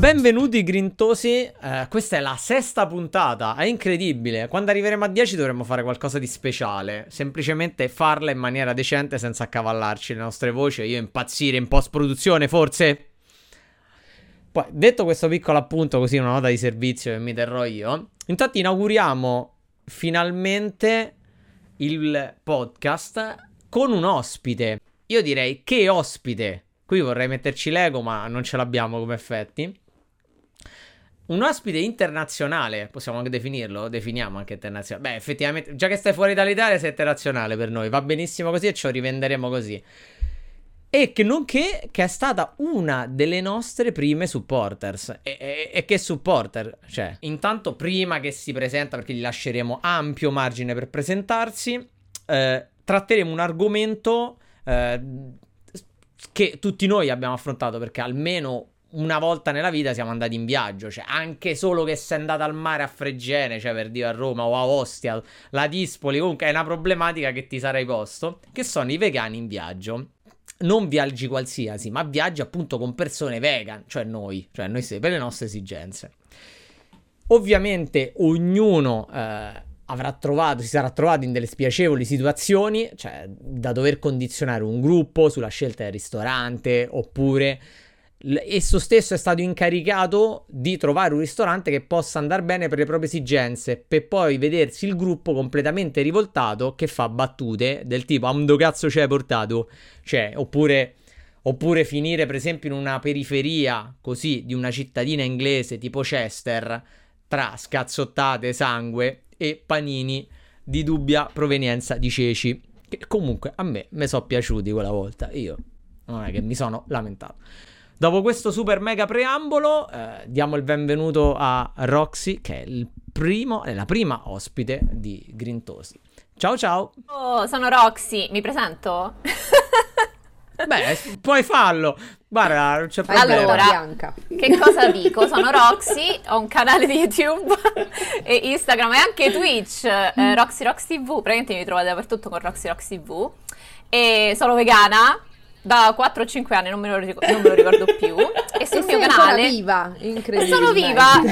Benvenuti grintosi, eh, questa è la sesta puntata, è incredibile, quando arriveremo a 10 dovremmo fare qualcosa di speciale, semplicemente farla in maniera decente senza accavallarci le nostre voci, io impazzire in post produzione forse. Poi, detto questo piccolo appunto, così una nota di servizio che mi terrò io, intanto inauguriamo finalmente il podcast con un ospite. Io direi che ospite. Qui vorrei metterci l'ego, ma non ce l'abbiamo come effetti. Un ospite internazionale, possiamo anche definirlo? Definiamo anche internazionale. Beh, effettivamente, già che stai fuori dall'Italia sei internazionale per noi, va benissimo così e lo rivenderemo così. E che nonché che è stata una delle nostre prime supporters. E, e, e, che supporter? Cioè, intanto prima che si presenta, perché gli lasceremo ampio margine per presentarsi, eh, tratteremo un argomento eh, che tutti noi abbiamo affrontato, perché almeno una volta nella vita siamo andati in viaggio, cioè anche solo che sei andato al mare a Fregene, cioè per dire a Roma o a Ostia, la Dispoli, comunque è una problematica che ti sarai posto, che sono i vegani in viaggio. Non viaggi qualsiasi, ma viaggi appunto con persone vegan, cioè noi, cioè noi stessi, per le nostre esigenze. Ovviamente ognuno eh, avrà trovato, si sarà trovato in delle spiacevoli situazioni, cioè da dover condizionare un gruppo sulla scelta del ristorante, oppure esso stesso è stato incaricato di trovare un ristorante che possa andare bene per le proprie esigenze, per poi vedersi il gruppo completamente rivoltato che fa battute del tipo Amdo cazzo ci hai portato? Cioè, oppure, oppure finire per esempio in una periferia così di una cittadina inglese tipo Chester tra scazzottate, sangue e panini di dubbia provenienza di ceci. Che comunque a me mi sono piaciuti quella volta, io non è che mi sono lamentato. Dopo questo super mega preambolo, eh, diamo il benvenuto a Roxy, che è, il primo, è la prima ospite di Grintosi. Ciao ciao! Oh, sono Roxy, mi presento? Beh, puoi farlo. Guarda, non c'è problema. Allora, che cosa dico? Sono Roxy, ho un canale di YouTube e Instagram e anche Twitch, eh, Roxy Rox TV. Praticamente mi trovate dappertutto con Roxy Rox TV. E sono vegana, da 4 o 5 anni, non me lo, ric- non me lo ricordo più. E sul e mio canale. Sono viva, incredibile. Sono viva,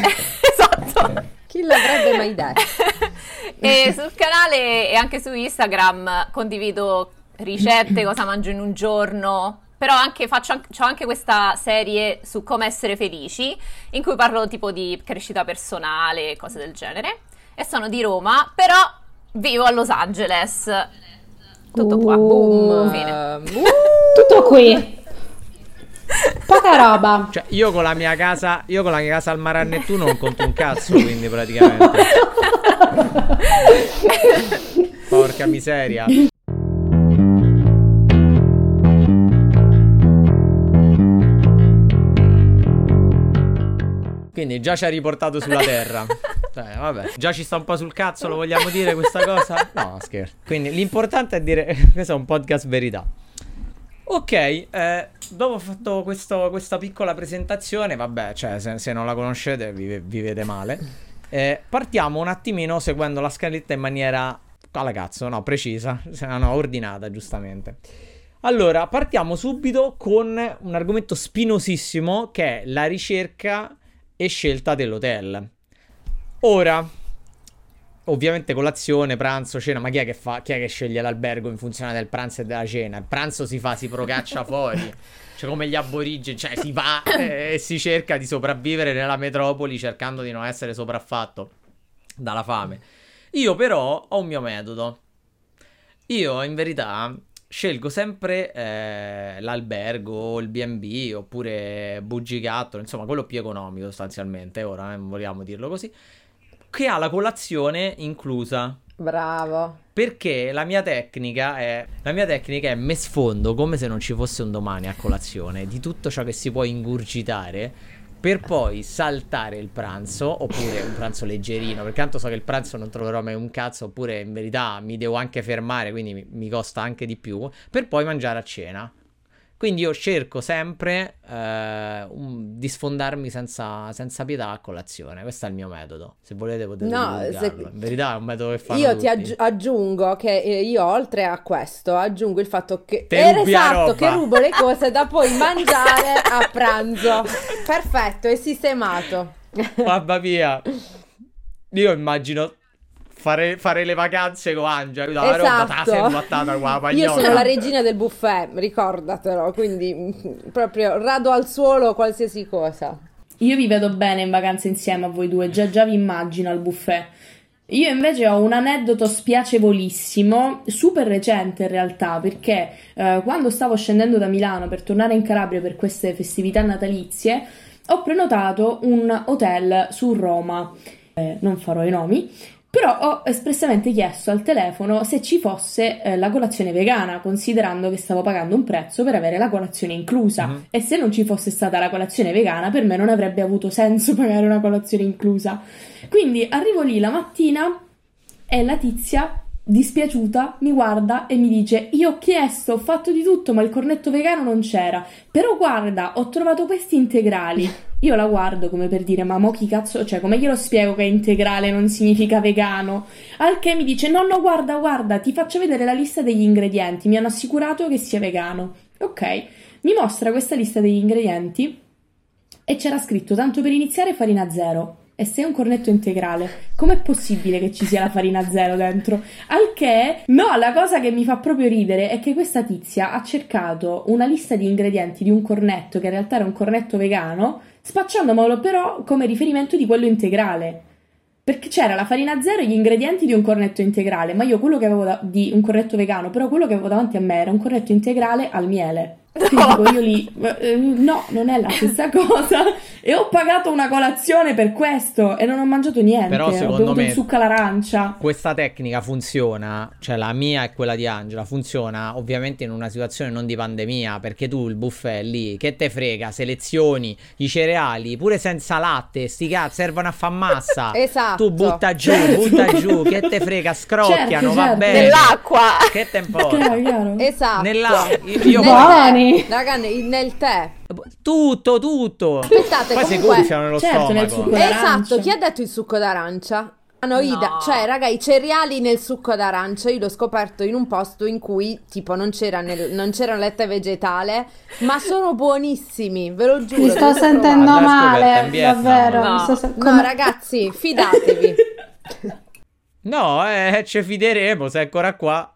esatto. Chi l'avrebbe mai detto? e sul canale e anche su Instagram condivido ricette, cosa mangio in un giorno. Però anche faccio anche, anche questa serie su come essere felici, in cui parlo tipo di crescita personale, cose del genere. E sono di Roma, però vivo a Los Angeles. Tutto qua. Boom. Fine. Uh, tutto qui. Poca roba. Cioè, io con la mia casa, io con la mia casa al mare a Nettuno non conto un cazzo, quindi praticamente. Porca miseria. Quindi già ci ha riportato sulla terra. Cioè, vabbè, già ci sta un po' sul cazzo, lo vogliamo dire questa cosa? No, scherzo. Quindi l'importante è dire questo è un podcast verità. Ok, eh, dopo fatto questo, questa piccola presentazione, vabbè, cioè se, se non la conoscete vi, vi vede male. Eh, partiamo un attimino seguendo la scaletta in maniera alla cazzo, no, precisa, no, ordinata giustamente. Allora, partiamo subito con un argomento spinosissimo che è la ricerca e scelta dell'hotel. Ora, ovviamente colazione, pranzo, cena, ma chi è che fa? Chi è che sceglie l'albergo in funzione del pranzo e della cena? Il pranzo si fa, si procaccia fuori. Cioè, come gli aborigeni, cioè si va e si cerca di sopravvivere nella metropoli cercando di non essere sopraffatto dalla fame. Io però ho un mio metodo. Io in verità scelgo sempre eh, l'albergo, il B&B oppure bugigattolo, insomma quello più economico sostanzialmente, ora eh, vogliamo dirlo così, che ha la colazione inclusa. Bravo. Perché la mia tecnica è la mia tecnica è me sfondo come se non ci fosse un domani a colazione di tutto ciò che si può ingurgitare per poi saltare il pranzo, oppure un pranzo leggerino, perché tanto so che il pranzo non troverò mai un cazzo, oppure in verità mi devo anche fermare, quindi mi, mi costa anche di più, per poi mangiare a cena. Quindi io cerco sempre eh, un- di sfondarmi senza, senza pietà a colazione. Questo è il mio metodo. Se volete potete No, se-. In verità è un metodo che fanno Io ti tutti. aggi- aggiungo che eh, io oltre a questo aggiungo il fatto che Te era esatto che rubo le cose da poi mangiare a pranzo. Perfetto, è sistemato. Mamma mia. Io immagino fare, fare le vacanze con Angela. La roba Esatto. svuotata qua, Io pagnotta. sono la regina del buffet, ricordatelo, quindi mm, proprio rado al suolo qualsiasi cosa. Io vi vedo bene in vacanza insieme a voi due, già, già vi immagino al buffet. Io invece ho un aneddoto spiacevolissimo, super recente in realtà, perché eh, quando stavo scendendo da Milano per tornare in Calabria per queste festività natalizie, ho prenotato un hotel su Roma, Eh, non farò i nomi, però ho espressamente chiesto al telefono se ci fosse eh, la colazione vegana, considerando che stavo pagando un prezzo per avere la colazione inclusa. Mhm. E se non ci fosse stata la colazione vegana, per me non avrebbe avuto senso pagare una colazione inclusa. Quindi arrivo lì la mattina e la tizia, dispiaciuta, mi guarda e mi dice: Io ho chiesto, ho fatto di tutto, ma il cornetto vegano non c'era. Però guarda, ho trovato questi integrali. Io la guardo come per dire: Ma mo chi cazzo, cioè, come glielo spiego che integrale non significa vegano? Al che mi dice: No, no, guarda, guarda, ti faccio vedere la lista degli ingredienti. Mi hanno assicurato che sia vegano. Ok, mi mostra questa lista degli ingredienti e c'era scritto tanto per iniziare farina zero. E se è un cornetto integrale, com'è possibile che ci sia la farina zero dentro? Al che, no, la cosa che mi fa proprio ridere è che questa tizia ha cercato una lista di ingredienti di un cornetto che in realtà era un cornetto vegano, spacciandomelo però come riferimento di quello integrale. Perché c'era la farina zero e gli ingredienti di un cornetto integrale, ma io quello che avevo da- di un cornetto vegano, però quello che avevo davanti a me era un cornetto integrale al miele. Quindi dico io lì, eh, no, non è la stessa cosa. E ho pagato una colazione per questo e non ho mangiato niente. Però secondo me- il succo all'arancia. Questa tecnica funziona, cioè la mia e quella di Angela, funziona ovviamente in una situazione non di pandemia, perché tu il buffet lì, che te frega, selezioni i cereali, pure senza latte, sti cazzi, servono a far massa. Esatto. Tu butta giù, Certo. butta giù, che te frega, scrocchiano, Certo, va certo. bene. Dell'acqua. Che te Chiaro, importa? chiaro. Esatto. Nella, io, io- Nel Buoni. raga, nel nel tè. tutto, tutto. Aspettate, Poi si comunque- gonfiano nello Certo, nel stomaco. succo d'arancia. Esatto, chi ha detto il succo d'arancia? Anoida, No. cioè raga i cereali nel succo d'arancia io l'ho scoperto in un posto in cui tipo non c'era nel, non c'era un latte vegetale ma sono buonissimi ve lo giuro Mi sto sentendo l'hai scoperta male, davvero. No. mi sto sen- provare. no ragazzi fidatevi No, eh, ci fideremo, sei ancora qua.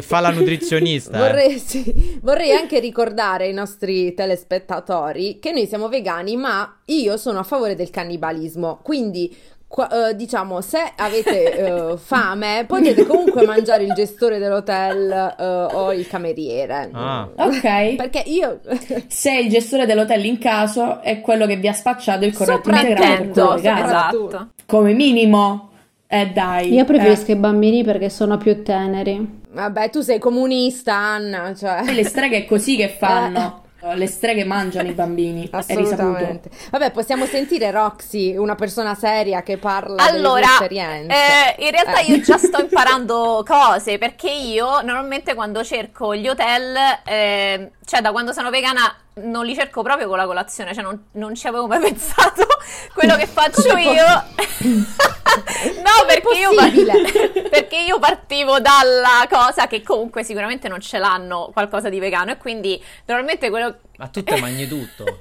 Fa la nutrizionista. eh. vorrei, sì, vorrei anche ricordare ai nostri telespettatori che noi siamo vegani ma io sono a favore del cannibalismo quindi qua- eh, diciamo se avete eh, fame potete comunque mangiare il gestore dell'hotel eh, o il cameriere Ah. Ok. perché io Se il gestore dell'hotel in caso è quello che vi ha spacciato il cornetto integrale per quello esatto. Come minimo. Eh dai. Io preferisco eh. i bambini perché sono più teneri. Vabbè, tu sei comunista, Anna, cioè... Le streghe è così che fanno. Le streghe mangiano i bambini. Assolutamente. Vabbè, possiamo sentire Roxy, una persona seria che parla Allora, delle sue esperienze. eh, in realtà Eh. io già sto imparando cose perché io normalmente quando cerco gli hotel, eh, cioè da quando sono vegana, non li cerco proprio con la colazione, cioè non, non ci avevo mai pensato. Quello che faccio Come io, no, perché io, possibile? perché io partivo dalla cosa che comunque sicuramente non ce l'hanno qualcosa di vegano e quindi normalmente quello Ma tu te mangi tutto.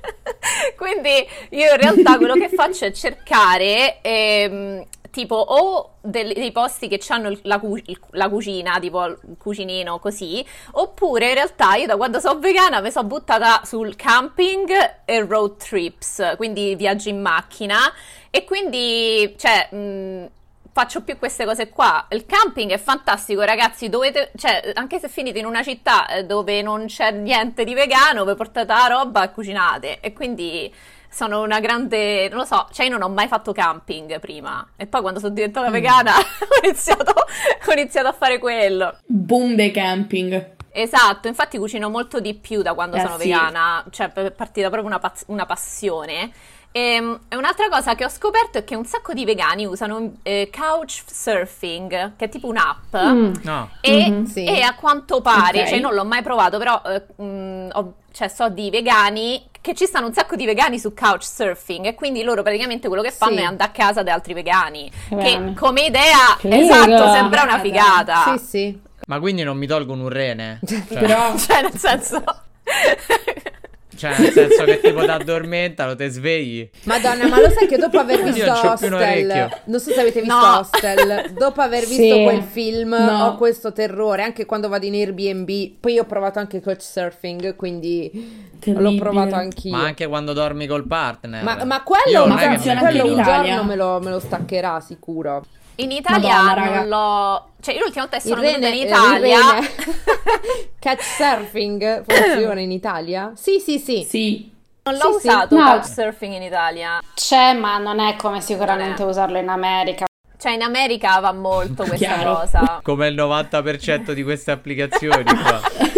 quindi io in realtà quello che faccio è cercare ehm, tipo o del- dei posti che hanno la, cu- la cucina, tipo il cucinino così, oppure in realtà io da quando sono vegana mi sono buttata sul camping e road trips, quindi viaggi in macchina e quindi cioè mh, faccio più queste cose qua. Il camping è fantastico, ragazzi. Dovete, cioè, anche se finite in una città eh, dove non c'è niente di vegano, vi portate la roba e cucinate. E quindi sono una grande. Non lo so, cioè, io non ho mai fatto camping prima. E poi quando sono diventata vegana ho, iniziato, ho iniziato a fare quello. Boom dei camping. Esatto, infatti cucino molto di più da quando Eh, sono sì. vegana, cioè è partita proprio una, paz- una passione. ehm, e un'altra cosa che ho scoperto è che un sacco di vegani usano eh, couch surfing, che è tipo un'app. Mm. No. E, Mhm, sì. e a quanto pare, Ok. cioè non l'ho mai provato, però eh, mh, ho- cioè, so di vegani che ci stanno un sacco di vegani su couchsurfing e quindi loro praticamente quello che fanno Sì. è andare a casa di altri vegani. Vegani. Che come idea, Figa. esatto, sembra una Figata. Sì, sì. Ma quindi non mi tolgono un rene? Cioè, Però Cioè, nel senso... cioè, nel senso che tipo ti addormentano, te svegli. Madonna, ma lo sai che dopo aver Io visto non Hostel, non so se avete visto No. Hostel, dopo aver Sì. visto quel film No. ho questo terrore, anche quando vado in Airbnb, poi io ho provato anche couchsurfing, quindi Terribile. l'ho provato anch'io. Ma anche quando dormi col partner. Ma, ma quello, Io Ma è che funziona quello un giorno me lo, me lo staccherà sicuro. In Italia Madonna, non l'ho... Cioè, io l'ultima volta che sono Il venuta in Italia... il rene. couchsurfing funziona in Italia? Sì, sì, sì. sì. Non l'ho Sì, sì. usato No. couchsurfing in Italia. C'è, ma non è come sicuramente Non è. usarlo in America. Cioè, in America va molto questa Chiaro. cosa. Come il 90% di queste applicazioni qua.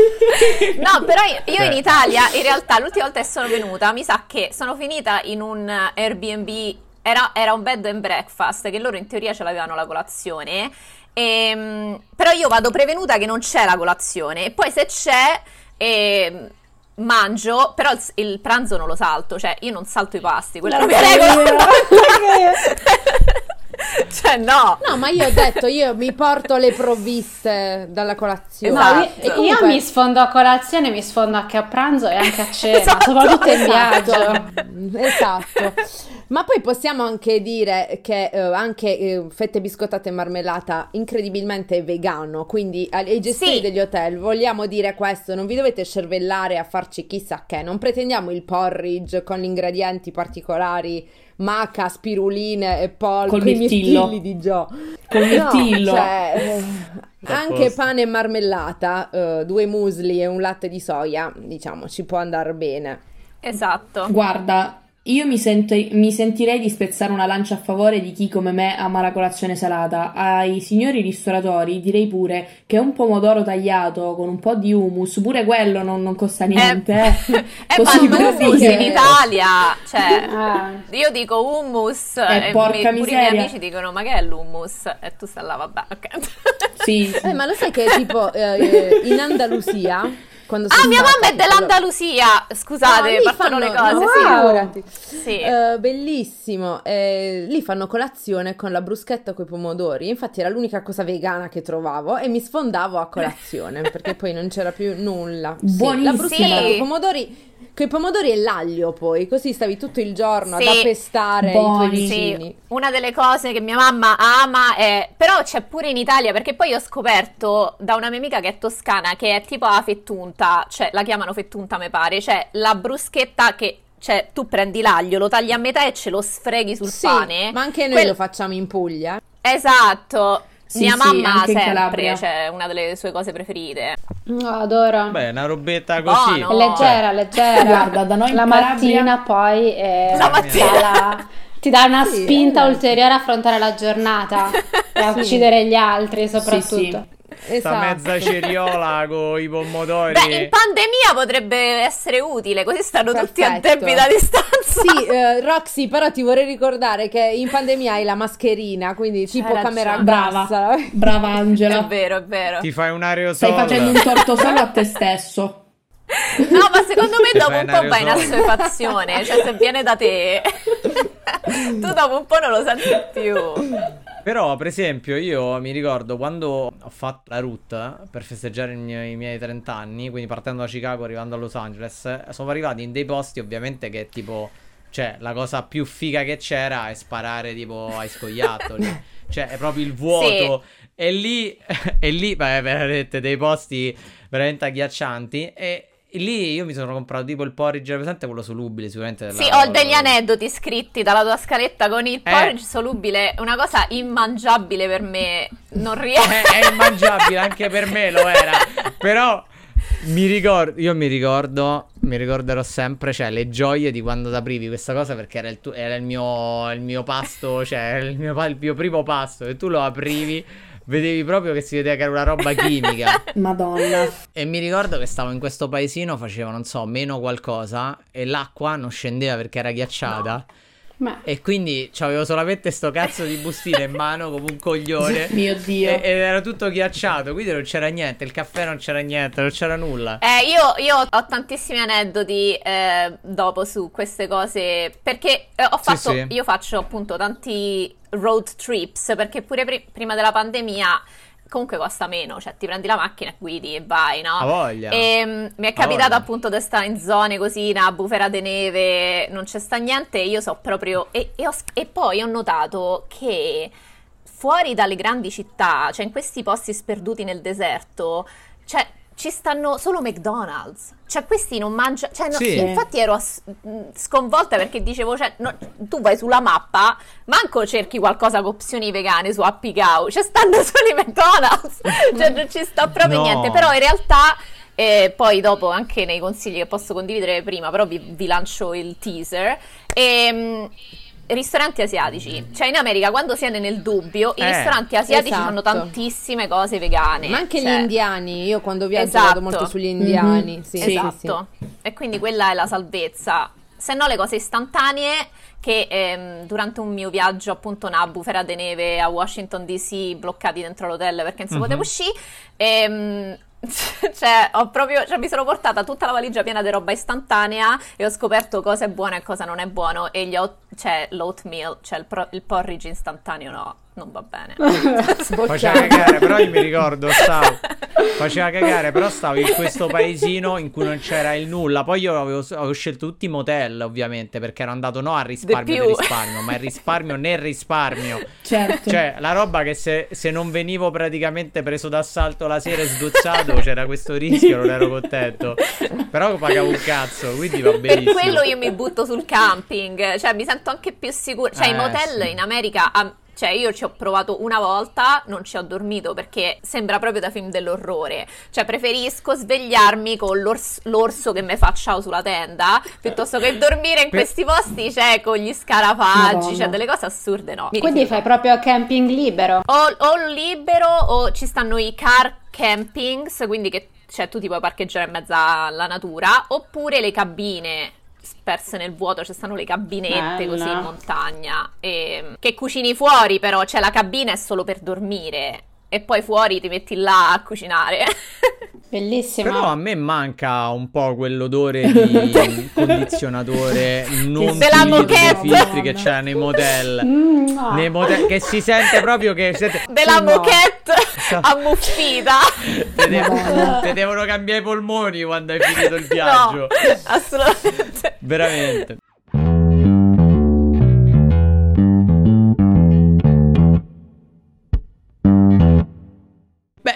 No, però io, io Cioè. in Italia, in realtà, l'ultima volta che sono venuta, mi sa che sono finita in un Airbnb, era, era un bed and breakfast, che loro in teoria ce l'avevano la colazione, ehm, però io vado prevenuta che non c'è la colazione, e poi se c'è... ehm, Mangio, però il, il pranzo non lo salto, cioè io non salto i pasti, quella è la mia regola. cioè, no. No, ma io ho detto, io mi porto le provviste dalla colazione. Esatto. No, E io, comunque- io mi sfondo a colazione, mi sfondo anche a pranzo e anche a cena, Esatto, soprattutto in Esatto. viaggio. Esatto. Ma poi possiamo anche dire che eh, anche eh, fette biscottate e marmellata incredibilmente vegano, quindi ai ai gestori Sì. degli hotel vogliamo dire questo, non vi dovete cervellare a farci chissà che, non pretendiamo il porridge con gli ingredienti particolari, maca, spiruline e pollo, Col con i mirtilli di Gio. Col No, mirtillo. cioè, anche posto. pane e marmellata, eh, due musli e un latte di soia, diciamo, ci può andare bene. Esatto. Guarda, io mi, sento- mi sentirei di spezzare una lancia a favore di chi come me ama la colazione salata. Ai signori ristoratori direi pure che un pomodoro tagliato con un po' di hummus, pure quello non, non costa niente. Eh, Eh, Così ma dire- in Italia, cioè, Ah. io dico hummus Eh, e porca mi- pure i miseria. miei amici dicono ma che è l'hummus? E tu stai là, vabbè, ok. Sì, Eh, ma lo sai che tipo eh, in Andalusia quando Ah, mia mamma è dell'Andalusia, scusate, partono fanno- le cose, sì. Wow. figurati. Sì. Eh, bellissimo. Eh, lì fanno colazione con la bruschetta con i pomodori. Infatti era l'unica cosa vegana che trovavo e mi sfondavo a colazione perché poi non c'era più nulla. Sì, Buonissima. la bruschetta Sì. con i pomodori, con i pomodori e l'aglio poi, così stavi tutto il giorno Sì. ad appestare Buoni. i tuoi Sì, vicini. una delle cose che mia mamma ama è... Però c'è pure in Italia, perché poi ho scoperto da una mia amica che è toscana, che è tipo la fettunta, cioè la chiamano fettunta me pare, cioè la bruschetta che... Cioè, tu prendi l'aglio, lo tagli a metà e ce lo sfreghi sul Sì, pane. ma anche noi Quel- lo facciamo in Puglia. Esatto. Sì, Mia sì, mamma anche in sempre, Calabria. cioè, una delle sue cose preferite. Oh, adoro. Beh, una robetta così. Buono. È leggera, leggera. Guarda, da noi La Calabria- mattina poi eh, La ti mattina. dà la- ti dà una Sì, spinta eh. ulteriore a affrontare la giornata e a Sì. uccidere gli altri soprattutto. sì. Sta Esatto. mezza ceriola con i pomodori. Beh, in pandemia potrebbe essere utile, così stanno tutti a Perfetto. debita distanza. Sì, eh, Roxy, però ti vorrei ricordare che in pandemia hai la mascherina, quindi tipo ragione. camera brava, bassa. brava È Angela. vero, è vero. Ti fai un aerosol. Stai facendo un torto solo a te stesso. No, ma secondo me dopo un un po' vai in assuefazione, cioè se viene da te, tu dopo un po' non lo senti più. Però, per esempio, io mi ricordo quando ho fatto la route per festeggiare i miei, i miei 30 anni, quindi partendo da Chicago, arrivando a Los Angeles, sono arrivati in dei posti ovviamente che tipo, cioè, la cosa più figa che c'era è sparare tipo ai scoiattoli. cioè, è proprio il vuoto. E lì, e lì, beh, veramente dei posti veramente agghiaccianti. E lì io mi sono comprato tipo il porridge, presente quello solubile sicuramente. della- Sì, ho degli aneddoti scritti dalla tua scaletta con il Eh. porridge solubile, una cosa immangiabile per me, non riesco. è, è immangiabile anche per me lo era però mi ricordo io mi ricordo mi ricorderò sempre cioè le gioie di quando aprivi questa cosa perché era il, tuo- era il mio il mio pasto cioè il mio, il mio primo pasto e tu lo aprivi vedevi proprio che si vedeva che era una roba chimica. Madonna. e mi ricordo che stavo in questo paesino faceva non so meno qualcosa e l'acqua non scendeva perché era ghiacciata Ma E quindi avevo solamente sto cazzo di bustino in mano come un coglione. Mio Dio. E, ed era tutto ghiacciato, quindi non c'era niente, il caffè non c'era niente, non c'era nulla. Eh, io, io ho tantissimi aneddoti eh, dopo su queste cose perché eh, ho Sì, fatto, sì. io faccio appunto tanti road trips perché pure pri- prima della pandemia comunque costa meno, cioè ti prendi la macchina e guidi e vai, no? A voglia. E mm, mi è capitato appunto di stare in zone così, una bufera di neve, non c'è sta niente, io so proprio... E, e ho e poi ho notato che fuori dalle grandi città, cioè in questi posti sperduti nel deserto, cioè ci stanno solo McDonald's. Cioè questi non mangiano... Cioè, no- Sì. Infatti ero mh, sconvolta perché dicevo, cioè, no, tu vai sulla mappa, manco cerchi qualcosa con opzioni vegane su Happy Cow, cioè stanno solo i McDonald's, cioè non ci sta proprio No. niente, però in realtà... E poi dopo anche nei consigli che posso condividere prima, però vi, vi lancio il teaser. Ehm, ristoranti asiatici. Cioè in America quando siete nel dubbio, i Eh, ristoranti asiatici esatto. hanno tantissime cose vegane. Ma anche Cioè, gli indiani, io quando viaggio Esatto. vado molto sugli indiani. Mhm. Sì, Sì. sì, esatto. E quindi quella è la salvezza. Se no le cose istantanee che ehm, durante un mio viaggio appunto una bufera di neve a Washington DC bloccati dentro l'hotel perché non si Mhm. poteva uscire ehm, cioè ho proprio cioè, mi sono portata tutta la valigia piena di roba istantanea e ho scoperto cosa è buono e cosa non è buono e gli oat- cioè l'oatmeal cioè il, pro- il porridge istantaneo no non va bene Faceva cagare, però io mi ricordo, stavo. Faceva cagare, però stavo in questo paesino in cui non c'era il nulla. Poi io avevo, avevo scelto tutti i motel, ovviamente, perché ero andato no al risparmio del risparmio, ma il risparmio nel risparmio. Certo. Cioè, la roba che se, se non venivo praticamente preso d'assalto la sera e sdozzato, c'era questo rischio, non ero contento. Però pagavo un cazzo, quindi va Per benissimo. quello io mi butto sul camping, cioè mi sento anche più sicura. Cioè, i Eh, motel sì. in America, ah, cioè io ci ho provato una volta, non ci ho dormito perché sembra proprio da film dell'orrore. Cioè, preferisco svegliarmi con l'ors- l'orso che mi fa ciao sulla tenda piuttosto che dormire in Per- questi posti, cioè con gli scarafaggi, Madonna. cioè delle cose assurde, no. Mi quindi rifiuto. fai proprio camping libero. O, o libero o ci stanno i car campings, quindi che cioè, tu ti puoi parcheggiare in mezzo alla natura, oppure le cabine sperse nel vuoto, ci stanno le cabinette Bella. così in montagna, e- che cucini fuori però, cioè la cabina è solo per dormire e poi fuori ti metti là a cucinare. Bellissimo. Però a me manca un po' quell'odore di condizionatore non pulito dei filtri che c'è nei motel. Mm, no. Nei motel che si sente proprio che siete Della No. moquette ammuffita. te, devo- te devono cambiare i polmoni quando hai finito il viaggio. No, assolutamente. Veramente.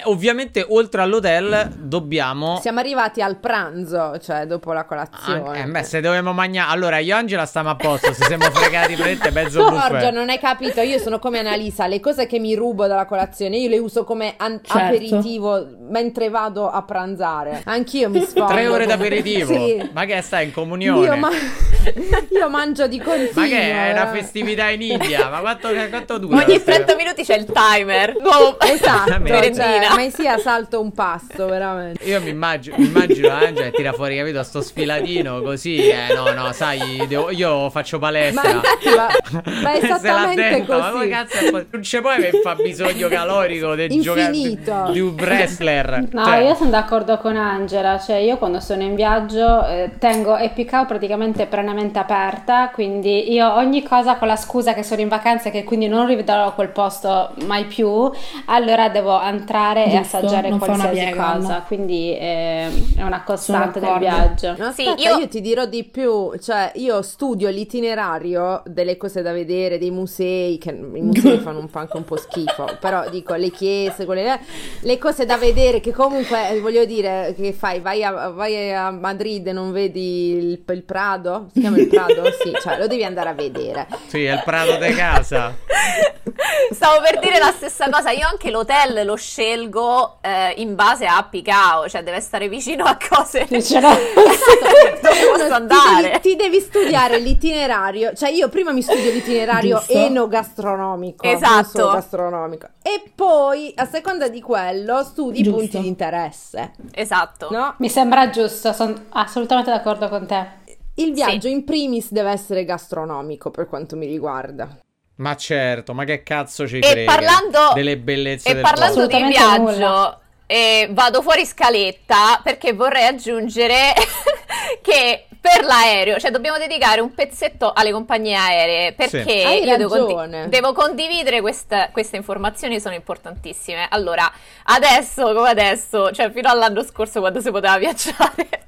Ovviamente oltre all'hotel dobbiamo Siamo arrivati al pranzo, cioè dopo la colazione. Eh, beh, se dobbiamo mangiare. Allora, io e Angela stiamo a posto. Se siamo fregati, prendete mezzo Giorgio, buffet. non hai capito? Io sono come Annalisa, le cose che mi rubo dalla colazione io le uso come an- Certo. aperitivo mentre vado a pranzare. Anch'io mi sfondo. Tre ore d'aperitivo. Sì. Ma che stai in comunione? Io, ma- io mangio di continuo. Ma che è una eh. festività in India? Ma quanto, quanto dura? Ogni questa- 30 minuti c'è il timer. Nuovo Esatto, cioè, ma sia salto un pasto, veramente. Io mi immagino, mi immagino Angela e tira fuori, capito, sto sfilatino così. Eh, no, no, sai, devo- io faccio palestra. Ma va Se l'ha esattamente Ma come così. cazzo è po- non c'è poi che fa bisogno calorico del giocare di un wrestler. No, Cioè, io sono d'accordo con Angela, cioè io quando sono in viaggio eh, tengo Epic Cow praticamente perennemente aperta, quindi io ogni cosa con la scusa che sono in vacanza e che quindi non rivedrò quel posto mai più, allora devo entrare e Giusto, assaggiare non fa una qualsiasi cosa, quindi eh, è una costante del viaggio. No, Sì, aspetta, io... io- ti dirò di più, cioè io studio l'itinerario delle cose da vedere, dei musei, che i musei fanno un po' anche un po' schifo, però dico le chiese, quelle, le cose da vedere che comunque eh, voglio dire, che fai? Vai a, vai a Madrid e non vedi il, il Prado? Si chiama il Prado? Sì, cioè lo devi andare a vedere. Sì, è il prato di casa. Stavo per dire la stessa cosa, io anche l'hotel lo scelgo eh, in base a Cow, cioè deve stare vicino a cose Sì, ce l'ho. dove posso Ti andare. devi, ti devi studiare l'itinerario, cioè io prima mi studio l'itinerario Giusto. enogastronomico, non Esatto. solo gastronomico, e poi a seconda di quello studi i punti di interesse, Esatto. no? Mi sembra giusto, sono assolutamente d'accordo con te. il viaggio in primis deve essere gastronomico per quanto mi riguarda. Ma certo, ma che cazzo ci E crede? parlando- delle bellezze E del parlando di viaggio, nulla. eh, vado fuori scaletta perché vorrei aggiungere che per l'aereo, cioè dobbiamo dedicare un pezzetto alle compagnie aeree perché Sì. Devo, condi- devo condividere questa- queste informazioni, sono importantissime. Allora, adesso come adesso, cioè fino all'anno scorso quando si poteva viaggiare,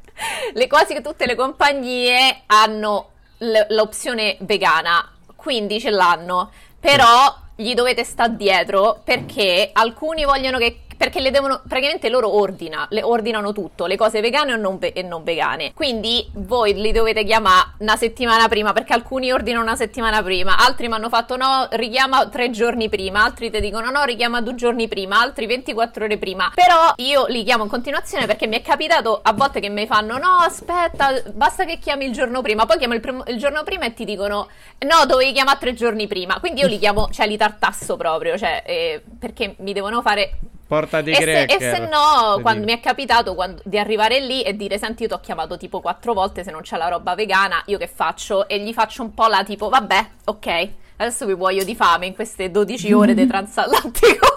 le quasi tutte le compagnie hanno l- l'opzione vegana, quindi ce l'hanno, però gli dovete stare dietro perché alcuni vogliono che perché le devono praticamente loro ordina, le ordinano tutto, le cose vegane o non, e non vegane. Quindi voi li dovete chiamare una settimana prima perché alcuni ordinano una settimana prima, altri mi hanno fatto no, richiama tre giorni prima, altri ti dicono no, richiama due giorni prima, altri 24 ore prima. Però io li chiamo in continuazione perché mi è capitato a volte che mi fanno no, aspetta, basta che chiami il giorno prima, poi chiamo il, prim- il giorno prima e ti dicono no, dovevi chiamare tre giorni prima. Quindi io li chiamo, cioè li tartasso proprio, cioè eh, perché mi devono fare Porta di e se, e se no, quando mi è capitato quando- di arrivare lì e dire: Senti, io ti ho chiamato tipo quattro volte se non c'è la roba vegana, io che faccio? E gli faccio un po' la tipo: Vabbè, ok, adesso vi muoio di fame in queste 12 ore di transatlantico.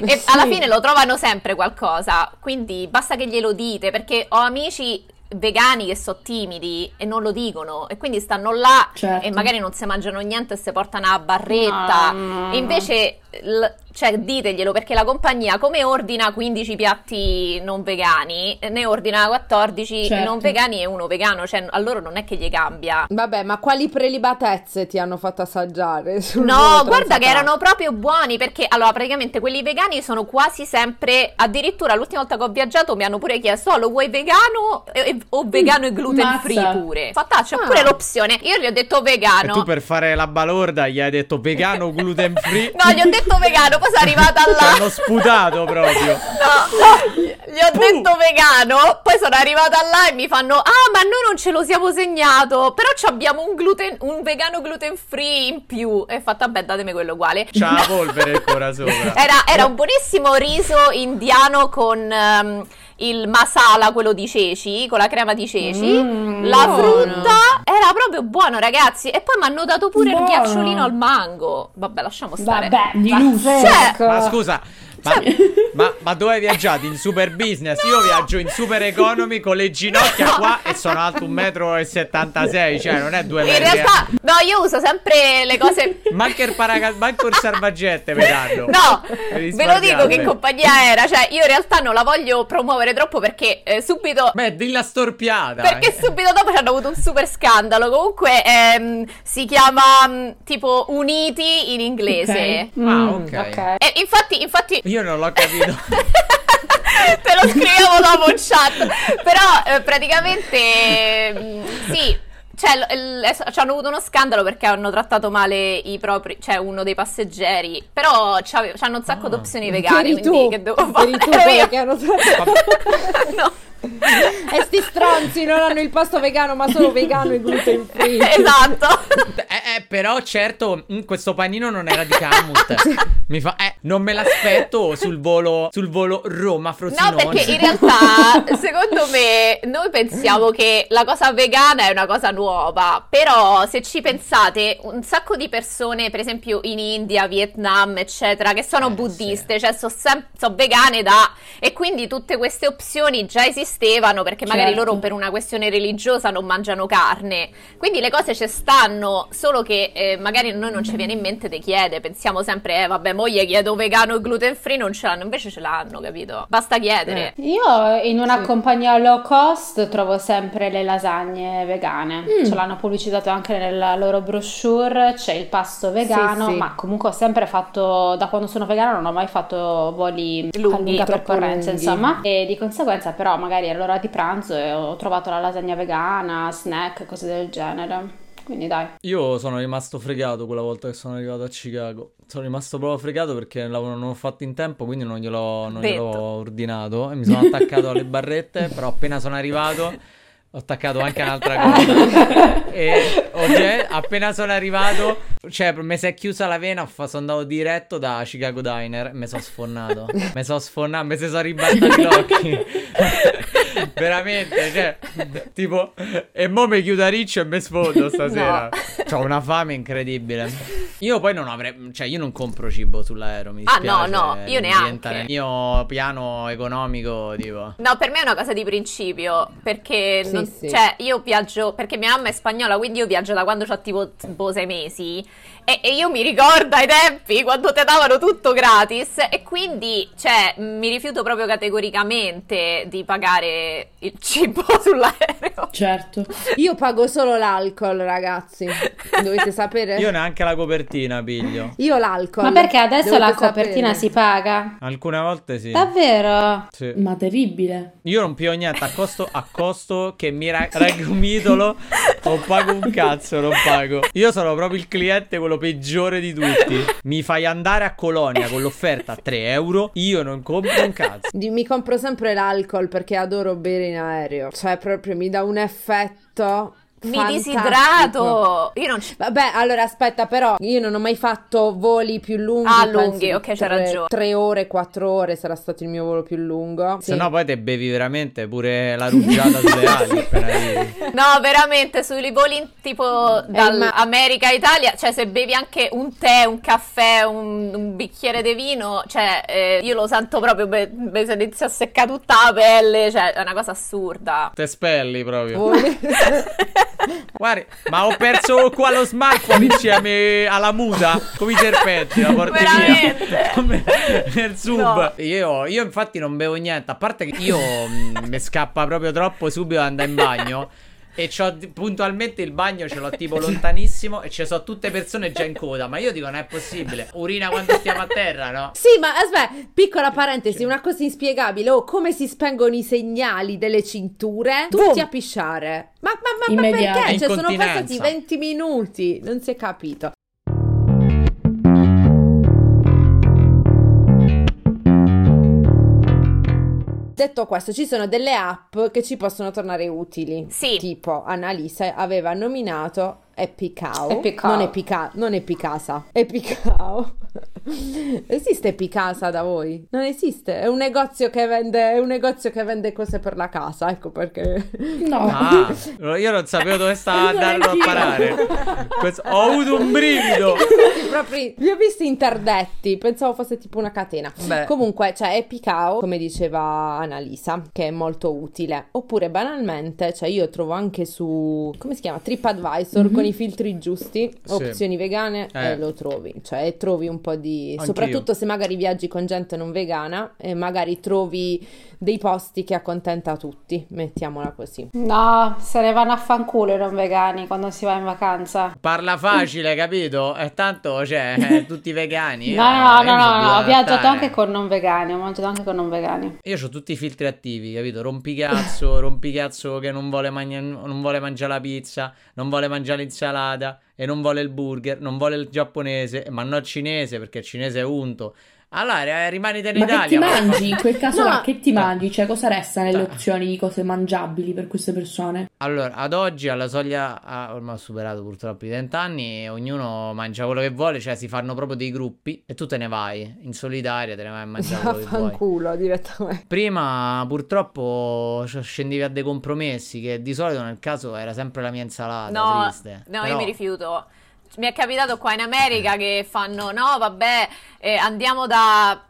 e Sì. alla fine lo trovano sempre qualcosa. Quindi basta che glielo dite, perché ho amici vegani che sono timidi e non lo dicono e quindi stanno là Certo. e magari non si mangiano niente e si portano a barretta No. e invece l- cioè diteglielo perché la compagnia come ordina 15 piatti non vegani ne ordina 14 Certo. non vegani e uno vegano cioè a loro non è che gli cambia Vabbè, ma quali prelibatezze ti hanno fatto assaggiare? sul No, guarda che erano proprio buoni perché allora praticamente quelli vegani sono quasi sempre addirittura l'ultima volta che ho viaggiato mi hanno pure chiesto "Oh, lo vuoi vegano e- e- o vegano e gluten free pure?" Fatta c'è Ah. pure l'opzione. Io gli ho detto E vegano. tu per fare la balorda gli hai detto vegano gluten free. No, gli ho detto vegano, poi sono arrivata là. hanno sputato proprio. No, gli ho detto vegano, poi sono arrivata là e mi fanno "Ah, ma noi non ce lo siamo segnato, però abbiamo un gluten un vegano gluten free in più". E ho fatto "Vabbè, datemi quello uguale". C'ha la polvere ancora sopra. Era, era un buonissimo riso indiano con ehm, il masala, quello di ceci, con la crema di ceci. Mm, la frutta era proprio buono, ragazzi. E poi mi hanno dato pure Buono. il ghiacciolino al mango. Vabbè, lasciamo stare. Vabbè, Di lusso. pazzesco. Ma scusa, ma, Cioè- ma, ma dove hai viaggiato? In super business? Io viaggio in super economy con le ginocchia qua e sono alto 1,76 m, cioè non è due In metri. realtà, no, io uso sempre le cose. Manca il paracal- manco il salvagente mi danno. No, ve lo dico che compagnia era. Cioè, io in realtà non la voglio promuovere troppo perché eh, subito. Beh, dilla storpiata. Perché eh. subito dopo ci hanno avuto un super scandalo. Comunque ehm, si chiama mm, tipo Uniti in inglese. Ok. Ah, Mm, ok. E infatti, infatti. Io non l'ho capito. Te lo scrivevo dopo in chat. Però eh, praticamente mm, sì. Cioè, l- l- ci hanno avuto uno scandalo perché hanno trattato male i propri, cioè uno dei passeggeri. Però c'hanno un sacco Ah. di opzioni vegane. Quindi tu, che devo fare? tu io. che hanno no. E sti stronzi non hanno il pasto vegano, ma solo vegano e gluten free. esatto. Eh, eh, però certo, mm, questo panino non era di Camut. Mi fa, eh, non me l'aspetto sul volo, sul volo Roma-Frosinone. No, perché in realtà, secondo me, noi pensiamo che la cosa vegana è una cosa nuova, però se ci pensate, un sacco di persone, per esempio in India, Vietnam, eccetera, che sono Eh, buddiste, cioè sono vegane da... e quindi tutte queste opzioni già esistevano perché magari Certo. loro per una questione religiosa non mangiano carne. Quindi le cose ci stanno, solo che eh, magari a noi non ci viene in mente di chiedere, pensiamo sempre, eh vabbè, mo gli chiedo vegano e gluten free, non ce l'hanno, invece ce l'hanno, capito? Basta chiedere. Io in una compagnia low cost trovo sempre le lasagne vegane. Mm. Ce l'hanno pubblicitato anche nella loro brochure. C'è il pasto vegano, Sì, sì. ma comunque ho sempre fatto, da quando sono vegana, non ho mai fatto voli Lunghi, a lunga percorrenza, lunghi. insomma. E di conseguenza, però, magari all'ora di pranzo e ho trovato la lasagna vegana, snack, cose del genere. Quindi dai. Io sono rimasto fregato quella volta che sono arrivato a Chicago. Sono rimasto proprio fregato perché il lavoro non l'ho fatto in tempo, quindi non gliel'ho, non gliel'ho ordinato. E mi sono attaccato alle barrette, però appena sono arrivato ho attaccato anche un'altra cosa. e ovviamente appena sono arrivato, cioè mi si è chiusa la vena, sono andato diretto da Chicago Diner e mi sono sfonnato. mi sono sfonnato, mi si sono ribaltati gli occhi. veramente, cioè, tipo, e mo mi chiudo a riccio e me sfondo stasera. No. Ho una fame incredibile. Io poi non avrei, cioè, io non compro cibo sull'aereo, mi Ah, dispiace. no, no, io non neanche. nel mio piano economico, tipo. No, per me è una cosa di principio, perché Sì, non- sì. cioè, io viaggio, perché mia mamma è spagnola, quindi io viaggio da quando ho tipo, tipo sei mesi e, e io mi ricordo ai tempi quando te davano tutto gratis e quindi, cioè, mi rifiuto proprio categoricamente di pagare il cibo sull'aereo. Certo. Io pago solo l'alcol, ragazzi. Dovete sapere? Io neanche la copertina piglio. Io l'alcol. Ma perché adesso Dovete la copertina sapere. si paga? Alcune volte sì. Davvero? Sì. Ma terribile. Io non piglio niente a costo, a costo che mi ra- idolo. Non pago un cazzo, non pago. Io sono proprio il cliente, quello peggiore di tutti. Mi fai andare a Colonia con l'offerta a 3 euro. Io non compro un cazzo. Mi compro sempre l'alcol perché adoro bere in aereo. Cioè, proprio mi dà un effetto. Mi fantastico. disidrato. Io non ci... Vabbè, allora aspetta, però io non ho mai fatto voli più lunghi. Ah, lunghi, ok, tre- ragione. Tre ore, quattro ore sarà stato il mio volo più lungo. Se Sì. no, poi te bevi veramente pure la rugiada sulle ali. No, veramente, sui voli tipo ma- dall'America Italia, cioè se bevi anche un tè, un caffè, un, un bicchiere di vino, cioè eh, io lo sento proprio, be- be- se inizia a seccare tutta la pelle, cioè è una cosa assurda. Te spelli proprio. Guarda, ma ho perso qua lo smartphone insieme alla muta. Come i serpenti, la porti via. Come nel sub. No. Io, io infatti non bevo niente. A parte che io mh, mi scappa proprio troppo subito ad andare in bagno. E c'ho puntualmente il bagno ce l'ho tipo lontanissimo e ci sono tutte persone già in coda. Ma io dico, non è possibile. Urina quando stiamo a terra, no? Sì, ma aspetta, piccola parentesi, una cosa inspiegabile. Oh, come si spengono i segnali delle cinture? Tutti Boom. a pisciare. Ma, ma, ma, ma perché? Cioè, sono passati 20 minuti. Non si è capito. Detto questo, ci sono delle app che ci possono tornare utili. Sì. Tipo, Annalisa aveva nominato Epicao. Epicao. Non Epica, non Epicasa. Epicao. esiste Epicasa da voi? Non esiste. È un negozio che vende, è un negozio che vende cose per la casa. Ecco perché. No. Ah, io non sapevo dove stava andando a parare. Questo- ho avuto un brivido. Proprio li ho visti interdetti. Pensavo fosse tipo una catena. Beh. Comunque c'è Epicao, come diceva Annalisa, che è molto utile. Oppure banalmente, cioè io trovo anche su come si chiama? TripAdvisor con i filtri giusti, Sì. opzioni vegane Eh. e lo trovi. Cioè trovi un po' di Anch'io. soprattutto se magari viaggi con gente non vegana e magari trovi dei posti che accontenta tutti, mettiamola così. No, se ne vanno a fanculo i non vegani quando si va in vacanza. Parla facile, capito? E tanto, cioè, eh, tutti vegani. No, eh, no, no, no, no, ho viaggiato adattare. anche con non vegani, ho mangiato anche con non vegani. Io ho tutti i filtri attivi, capito? Rompicazzo, rompicazzo che non vuole, magna- non vuole mangiare la pizza, non vuole mangiare l'insalata e non vuole il burger, non vuole il giapponese, ma no il cinese perché il cinese è unto. Allora, eh, rimanete in Ma che ti Italia. ma- mangi? In quel caso No. là, che ti mangi? Cioè, cosa resta nelle Cioè. opzioni di cose mangiabili per queste persone? Allora, ad oggi alla soglia, ormai ho superato purtroppo i 20 anni, e ognuno mangia quello che vuole, cioè si fanno proprio dei gruppi e tu te ne vai in solitaria, te ne vai a mangiare quello che vuoi. Vaffanculo direttamente. Prima purtroppo cioè, scendevi a dei compromessi che di solito nel caso era sempre la mia insalata No, triste. no, Però- io mi rifiuto. Mi è capitato qua in America che fanno, no, vabbè, eh, andiamo da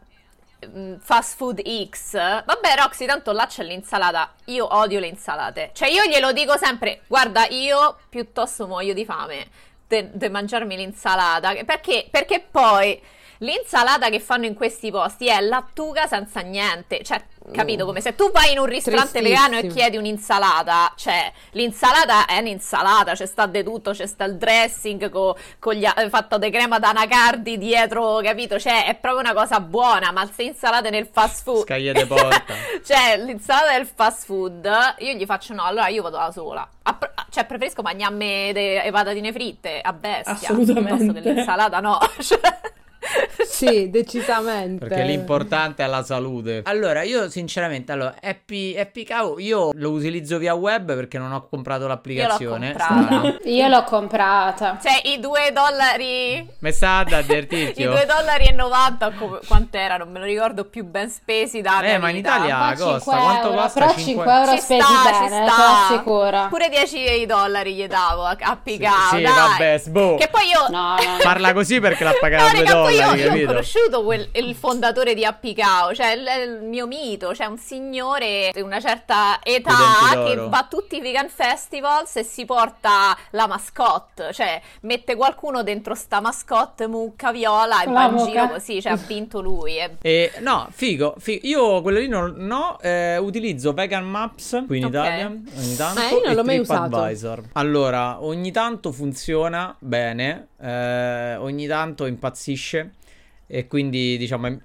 mm, fast food X. Vabbè, Roxy, tanto là c'è l'insalata. Io odio le insalate. Cioè, io glielo dico sempre, guarda, io piuttosto muoio di fame di mangiarmi l'insalata. Perché? Perché poi l'insalata che fanno in questi posti è lattuga senza niente. Cioè, capito come se tu vai in un ristorante vegano e Tristissimo. chiedi un'insalata, cioè l'insalata è un'insalata, c'è sta di tutto, c'è sta il dressing co- con gli, a- fatto di crema d'anacardi dietro, capito? Cioè è proprio una cosa buona, ma se insalate nel fast food... Scaglie de porta. cioè l'insalata del fast food, io gli faccio no, allora io vado da sola. A pre- cioè preferisco mangiarmi le patatine fritte a bestia. Assolutamente. Piuttosto che l'insalata no. Cioè, Sì, decisamente. Perché l'importante è la salute. Allora, io sinceramente, allora, Happy, Happy Cow, io lo utilizzo via web perché non ho comprato l'applicazione. comprata. Strano. Io l'ho comprata. Cioè, i 2 dollari. Mi sta da I. 2 dollari e 90 come, quant'era? Non me lo ricordo più ben spesi da Eh, ma in. Italia Ma costa. 5 Quanto euro, costa? Però 5 5 euro Ci spesi sta, ci bene, te sta. lo assicuro. Pure 10 dollari gli davo a, a Sì, Picao, sì, dai. vabbè, sboh. Che poi io No, no, no. Parla così perché l'ha No, pagato 2 raga, poi io, io ho conosciuto quel- il fondatore di Appicao, cioè il, il mio mito, cioè un signore di una certa età che va a tutti i vegan festivals e si porta la mascotte, cioè mette qualcuno dentro sta mascotte mucca viola e La va in giro così, cioè ha vinto lui. e- E, no, figo, figo. Io quello lì non no, eh, utilizzo Vegan Maps qui in Ok. Italia ogni tanto Ah, io non l'ho mai usato. TripAdvisor. Allora, ogni tanto funziona bene, eh, ogni tanto impazzisce e quindi diciamo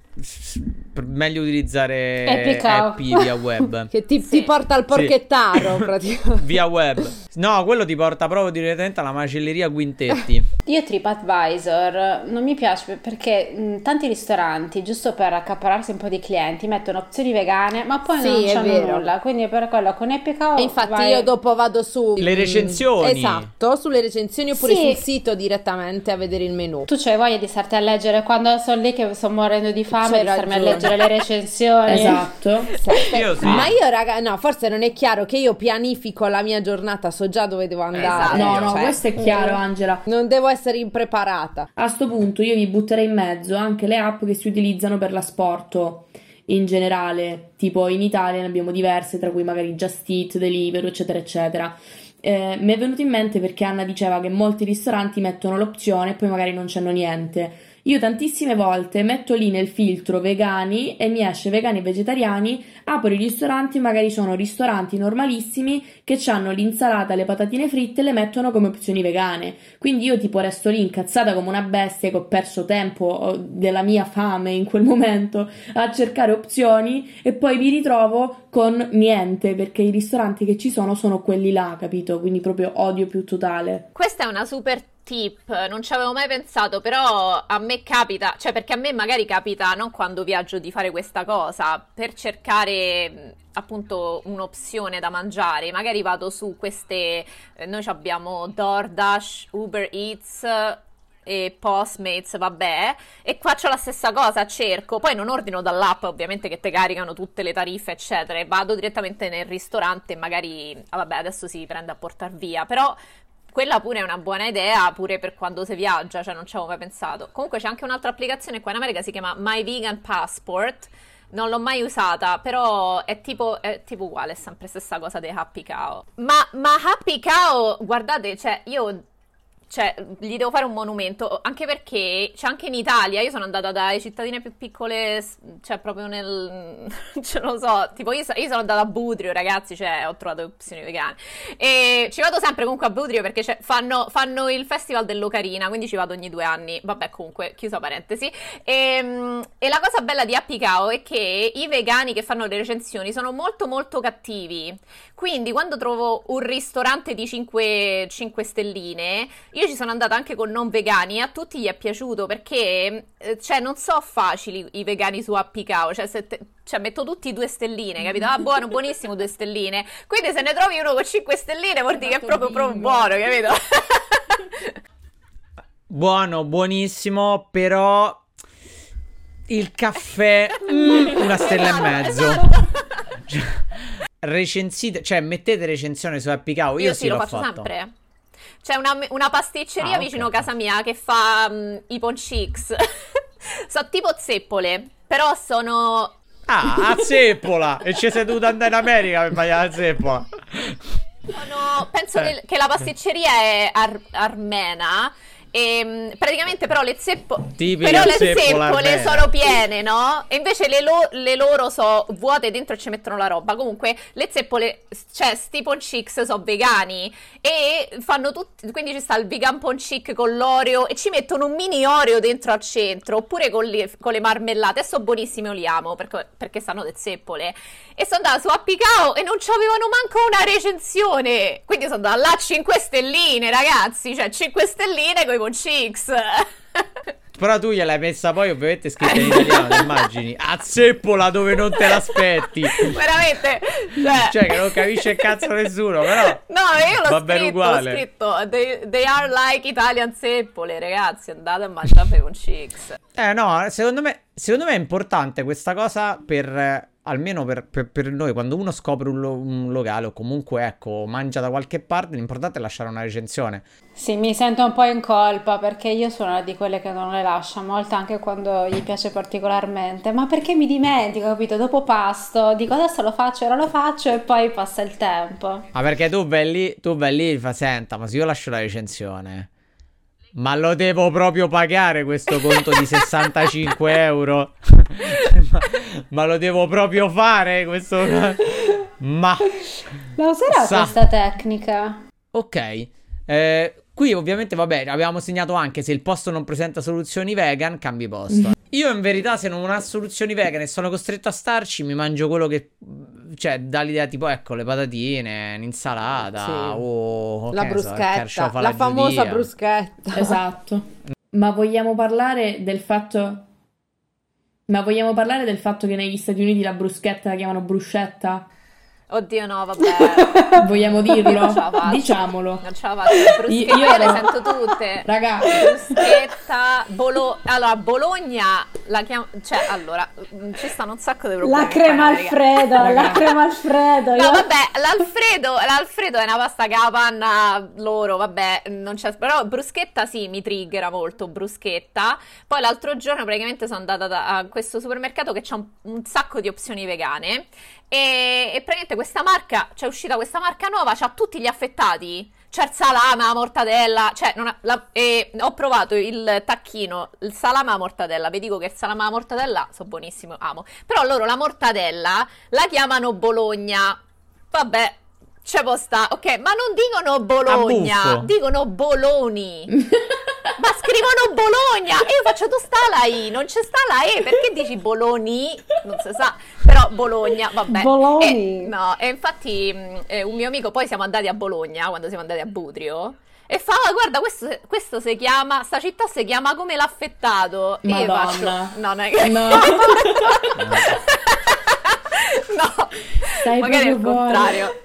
meglio utilizzare Epic. Happy via web. Che ti, Sì. ti porta al porchettaro, praticamente. via web. No, quello ti porta proprio direttamente alla macelleria Quintetti. Io TripAdvisor non mi piace perché mh, tanti ristoranti, giusto per accaparrarsi un po' di clienti, mettono opzioni vegane, ma poi Sì, non è c'hanno vero. nulla. Quindi per quello con Epic Cow E infatti vai- io dopo vado su Le recensioni. Esatto, sulle recensioni oppure Sì. sul sito direttamente a vedere il menù. Tu c'hai voglia di starti a leggere quando sono lì che sto morendo di fame, C'hai di starmi a leggere le recensioni. Esatto. Io sì. Ma io raga, no, forse non è chiaro che io pianifico la mia giornata, so già dove devo andare. Esatto. No, no, cioè, questo è chiaro, Angela. Non devo essere impreparata. A sto punto io vi butterei in mezzo anche le app che si utilizzano per l'asporto in generale, tipo in Italia ne abbiamo diverse, tra cui magari Just Eat, Deliveroo, eccetera, eccetera. Eh, mi è venuto in mente perché Anna diceva che molti ristoranti mettono l'opzione e poi magari non c'hanno niente. Io tantissime volte metto lì nel filtro vegani e mi esce vegani e vegetariani, apro i ristoranti, magari sono ristoranti normalissimi che hanno l'insalata, le patatine fritte e le mettono come opzioni vegane. Quindi io tipo resto lì incazzata come una bestia che ho perso tempo oh, della mia fame in quel momento a cercare opzioni e poi mi ritrovo con niente perché i ristoranti che ci sono sono quelli là, capito? Quindi proprio odio più totale. Questa è una super tip, non ci avevo mai pensato, però a me capita, cioè perché a me magari capita non quando viaggio di fare questa cosa, per cercare mh, appunto un'opzione da mangiare, magari vado su queste, eh, noi abbiamo DoorDash, Uber Eats e Postmates, vabbè, e qua c'ho la stessa cosa, cerco, poi non ordino dall'app ovviamente che te caricano tutte le tariffe eccetera, e vado direttamente nel ristorante magari, ah, vabbè adesso si prende a portar via, però quella pure è una buona idea, pure per quando si viaggia, cioè non ci avevo mai pensato. Comunque c'è anche un'altra applicazione qua in America, si chiama My Vegan Passport. Non l'ho mai usata, però è tipo, è tipo uguale, è sempre stessa cosa dei Happy Cow. Ma, ma Happy Cow, guardate, cioè io cioè, gli devo fare un monumento, anche perché c'è anche in Italia, io sono andata dalle cittadine più piccole, cioè proprio nel, cioè non lo so, tipo io, io sono andata a Budrio, ragazzi, cioè ho trovato opzioni vegane. E ci vado sempre comunque a Budrio perché c'è- fanno, fanno il festival dell'Ocarina, quindi ci vado ogni due anni, vabbè comunque, chiusa parentesi. E, mm, e la cosa bella di Appicao è che i vegani che fanno le recensioni sono molto molto cattivi, quindi quando trovo un ristorante di 5, 5 stelline, io ci sono andata anche con non vegani e a tutti gli è piaciuto perché, eh, cioè, non so facili i vegani su Appicao, cioè, se te- cioè, metto tutti due stelline, capito? Ah, buono, buonissimo, due stelline. Quindi se ne trovi uno con 5 stelline vuol dire che è proprio, proprio buono, capito? Buono, buonissimo, però il caffè mm, una stella e mezzo. Cioè, recensite, cioè mettete recensione su Happy Cow, io, Io sì sì, lo l'ho faccio fatto. sempre. C'è una, una pasticceria Ah, vicino a casa mia che fa mm, i ponchix. so tipo zeppole, però sono Ah, a zeppola! e ci sei dovuto andare in America per fare la zeppola. Sono- penso Eh. che, che la pasticceria è ar- armena. E, mh, praticamente però le, zeppo- però le zeppole sono piene, no? E invece le, lo- le loro sono vuote dentro e ci mettono la roba. Comunque le zeppole, cioè sti ponchix sono vegani e fanno tutti, quindi ci sta il vegan ponchic con l'oreo e ci mettono un mini oreo dentro al centro oppure con le, con le marmellate. E sono buonissime, io li amo perché, perché stanno le zeppole. E sono andata su Appicao e non c'avevano manco una recensione. Quindi sono andata là 5 stelline, ragazzi. Cioè 5 stelline con i ponchix. Però tu gliel'hai messa poi, ovviamente scritta in italiano, ti immagini? A zeppola dove non te l'aspetti. Veramente. Cioè... cioè, che non capisce cazzo nessuno, però. No, io l'ho va scritto, uguale. ho scritto they, they are like Italian zeppole, ragazzi, andate a mangiare con chicks. Eh no, secondo me, secondo me è importante questa cosa per, eh, almeno per, per- per noi, quando uno scopre un, lo- un locale o comunque, ecco, mangia da qualche parte, l'importante è lasciare una recensione. Sì, mi sento un po' in colpa perché io sono una di quelle che non le lascia molto anche quando gli piace particolarmente. Ma perché mi dimentico, capito? Dopo pasto, dico adesso lo faccio, ora lo faccio e poi passa il tempo. Ma perché tu vai lì, tu vai lì e fa, senta, ma se io lascio la recensione, ma lo devo proprio pagare questo conto di 65 euro? Ma, ma lo devo proprio fare questo... Ma... La userò Sa. questa tecnica? Ok, eh, qui ovviamente vabbè abbiamo segnato anche se il posto non presenta soluzioni vegan, cambi posto. Io in verità se non ha soluzioni vegan e sono costretto a starci mi mangio quello che... Cioè dà l'idea tipo ecco le patatine, un'insalata Sì. o... La so, bruschetta, carciofo la famosa bruschetta. Esatto. Ma vogliamo parlare del fatto. Ma vogliamo parlare del fatto che negli Stati Uniti la bruschetta la chiamano bruscetta? Oddio no, vabbè. Vogliamo dirlo? Non ce la faccio. Diciamolo. Non ce la faccio. Bruschetta, Io- io le sento tutte. Raga, Bruschetta, Bolo... Allora, Bologna la chiamo... Cioè, allora, mm, ci stanno un sacco di problemi. La crema raga. Alfredo, Raga. la crema Alfredo. No, io- vabbè, l'Alfredo, l'Alfredo è una pasta che ha la panna loro, vabbè, non c'è... Però bruschetta sì, mi triggera molto, bruschetta. Poi l'altro giorno praticamente sono andata da- a questo supermercato che c'ha un, un sacco di opzioni vegane e, e praticamente questa marca, c'è uscita questa marca nuova, c'ha tutti gli affettati. C'è il salame, la mortadella, cioè ha- la- e ho provato il tacchino, il salame alla mortadella, vi dico che il salame alla mortadella so buonissimo, amo. Però loro la mortadella la chiamano Bologna. Vabbè, c'è può sta, ok, ma non dicono Bologna, dicono Boloni. ma scrivono Bologna e io faccio tu sta la I, non c'è sta la E, perché dici Boloni? Non si sa, però Bologna, vabbè. Bologni. E- no, e infatti mh, eh, un mio amico, poi siamo andati a Bologna, quando siamo andati a Budrio, e fa, "Ah, guarda, questo, questo si chiama, sta città si chiama come l'affettato. E io Madonna. faccio, no, non è che... no. no, Stai magari al fuori. contrario.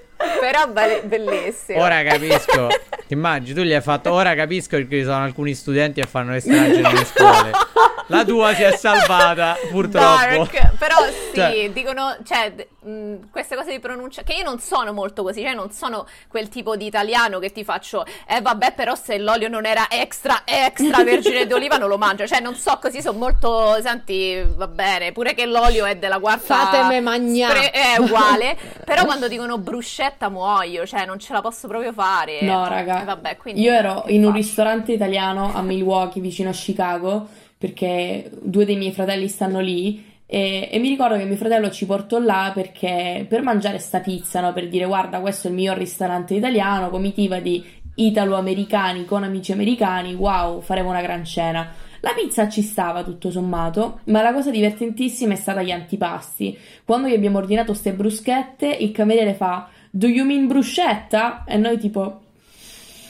Però be- bellissimo. Ora capisco. Ti immagini, tu gli hai fatto. Ora capisco perché ci sono alcuni studenti che fanno le stragi nelle scuole. La tua si è salvata, purtroppo. Dark, però sì, Cioè- dicono, cioè, d- mh, queste cose di pronuncia, che io non sono molto così, cioè non sono quel tipo di italiano che ti faccio, eh vabbè, però se l'olio non era extra, extra vergine d'oliva non lo mangio, cioè non so così, sono molto, senti, va bene, pure che l'olio è della quarta... Fatemi magnà. spre- È uguale, però quando dicono bruscetta muoio, cioè non ce la posso proprio fare. No, raga. Eh, vabbè, quindi Io ero in un ristorante italiano a Milwaukee, vicino a Chicago, perché due dei miei fratelli stanno lì. E, e mi ricordo che mio fratello ci portò là perché per mangiare sta pizza, no? Per dire guarda, questo è il miglior ristorante italiano, comitiva di italo-americani con amici americani, wow, faremo una gran cena. La pizza ci stava tutto sommato, ma la cosa divertentissima è stata gli antipasti. Quando gli abbiamo ordinato ste bruschette, il cameriere fa Do you mean bruschetta? E noi tipo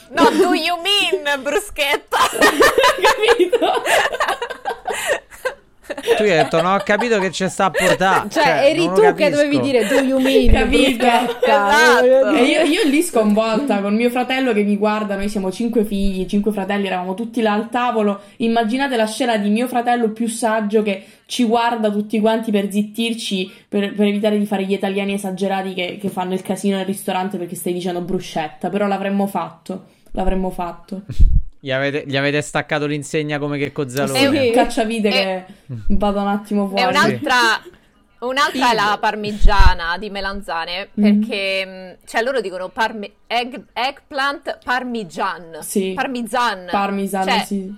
No, do you mean bruschetta? capito? Tu gli hai detto, no, ho capito che ci sta a portare. Cioè, eri non tu che dovevi dire do you mean Capito? Esatto. E io, io lì sconvolta con mio fratello che mi guarda, noi siamo cinque figli, cinque fratelli, eravamo tutti là al tavolo. Immaginate la scena di mio fratello più saggio che ci guarda tutti quanti per zittirci, per, per evitare di fare gli italiani esagerati che, che fanno il casino nel ristorante perché stai dicendo bruscetta. Però l'avremmo fatto, l'avremmo fatto. Gli avete, gli avete staccato l'insegna come che È cozzalone. un- Sì, cacciavite E- che vado un attimo fuori. un'altra, un'altra è la parmigiana di melanzane, Mhm. perché mh, cioè loro dicono parmi- egg- eggplant parmigian. Sì. Parmesan. Parmesan, Cioè, sì.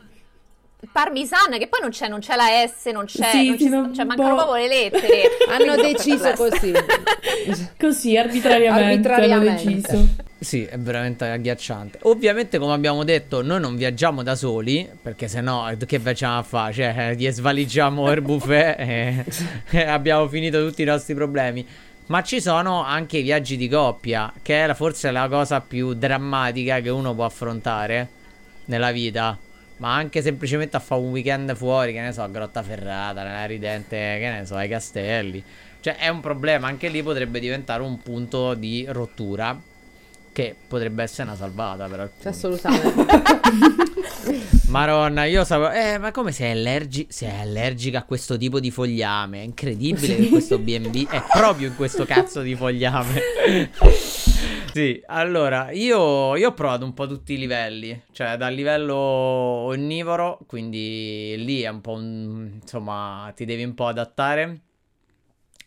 Parmesan, che poi non c'è, non c'è la S, non c'è, Sì, non sì, ci- no, cioè mancano boh. proprio le lettere. Hanno deciso così. Così, arbitrariamente, Arbitrariamente. hanno deciso. Sì, è veramente agghiacciante. Ovviamente, come abbiamo detto, noi non viaggiamo da soli, perché sennò eh, che facciamo a fare? Cioè, eh, gli svaligiamo il buffet e, e abbiamo finito tutti i nostri problemi. Ma ci sono anche i viaggi di coppia, che è forse la cosa più drammatica che uno può affrontare nella vita. ma anche semplicemente a fare un weekend fuori, che ne so, a Grotta Ferrata, nella Ridente, che ne so, ai castelli. Cioè è un problema, anche lì potrebbe diventare un punto di rottura che potrebbe essere una salvata per alcuni. Assolutamente. Maronna, io sapevo. Eh, ma come sei, allergi- sei allergica a questo tipo di fogliame? È incredibile che questo BB è proprio in questo cazzo di fogliame. sì, allora, io, io ho provato un po' tutti i livelli. Cioè, dal livello onnivoro, quindi lì è un po' un. insomma, ti devi un po' adattare.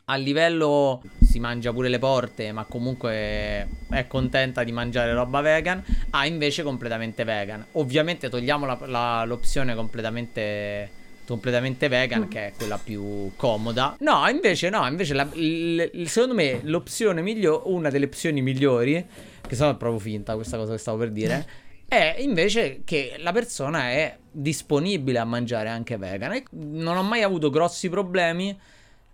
A livello si mangia pure le porte, ma comunque è contenta di mangiare roba vegan. Ah, invece completamente vegan. Ovviamente togliamo la- la- l'opzione completamente, completamente vegan, che è quella più comoda. No, invece no, invece la- il- secondo me l'opzione migliore, una delle opzioni migliori, che sono proprio finta questa cosa che stavo per dire, è invece che la persona è disponibile a mangiare anche vegan. E non ho mai avuto grossi problemi.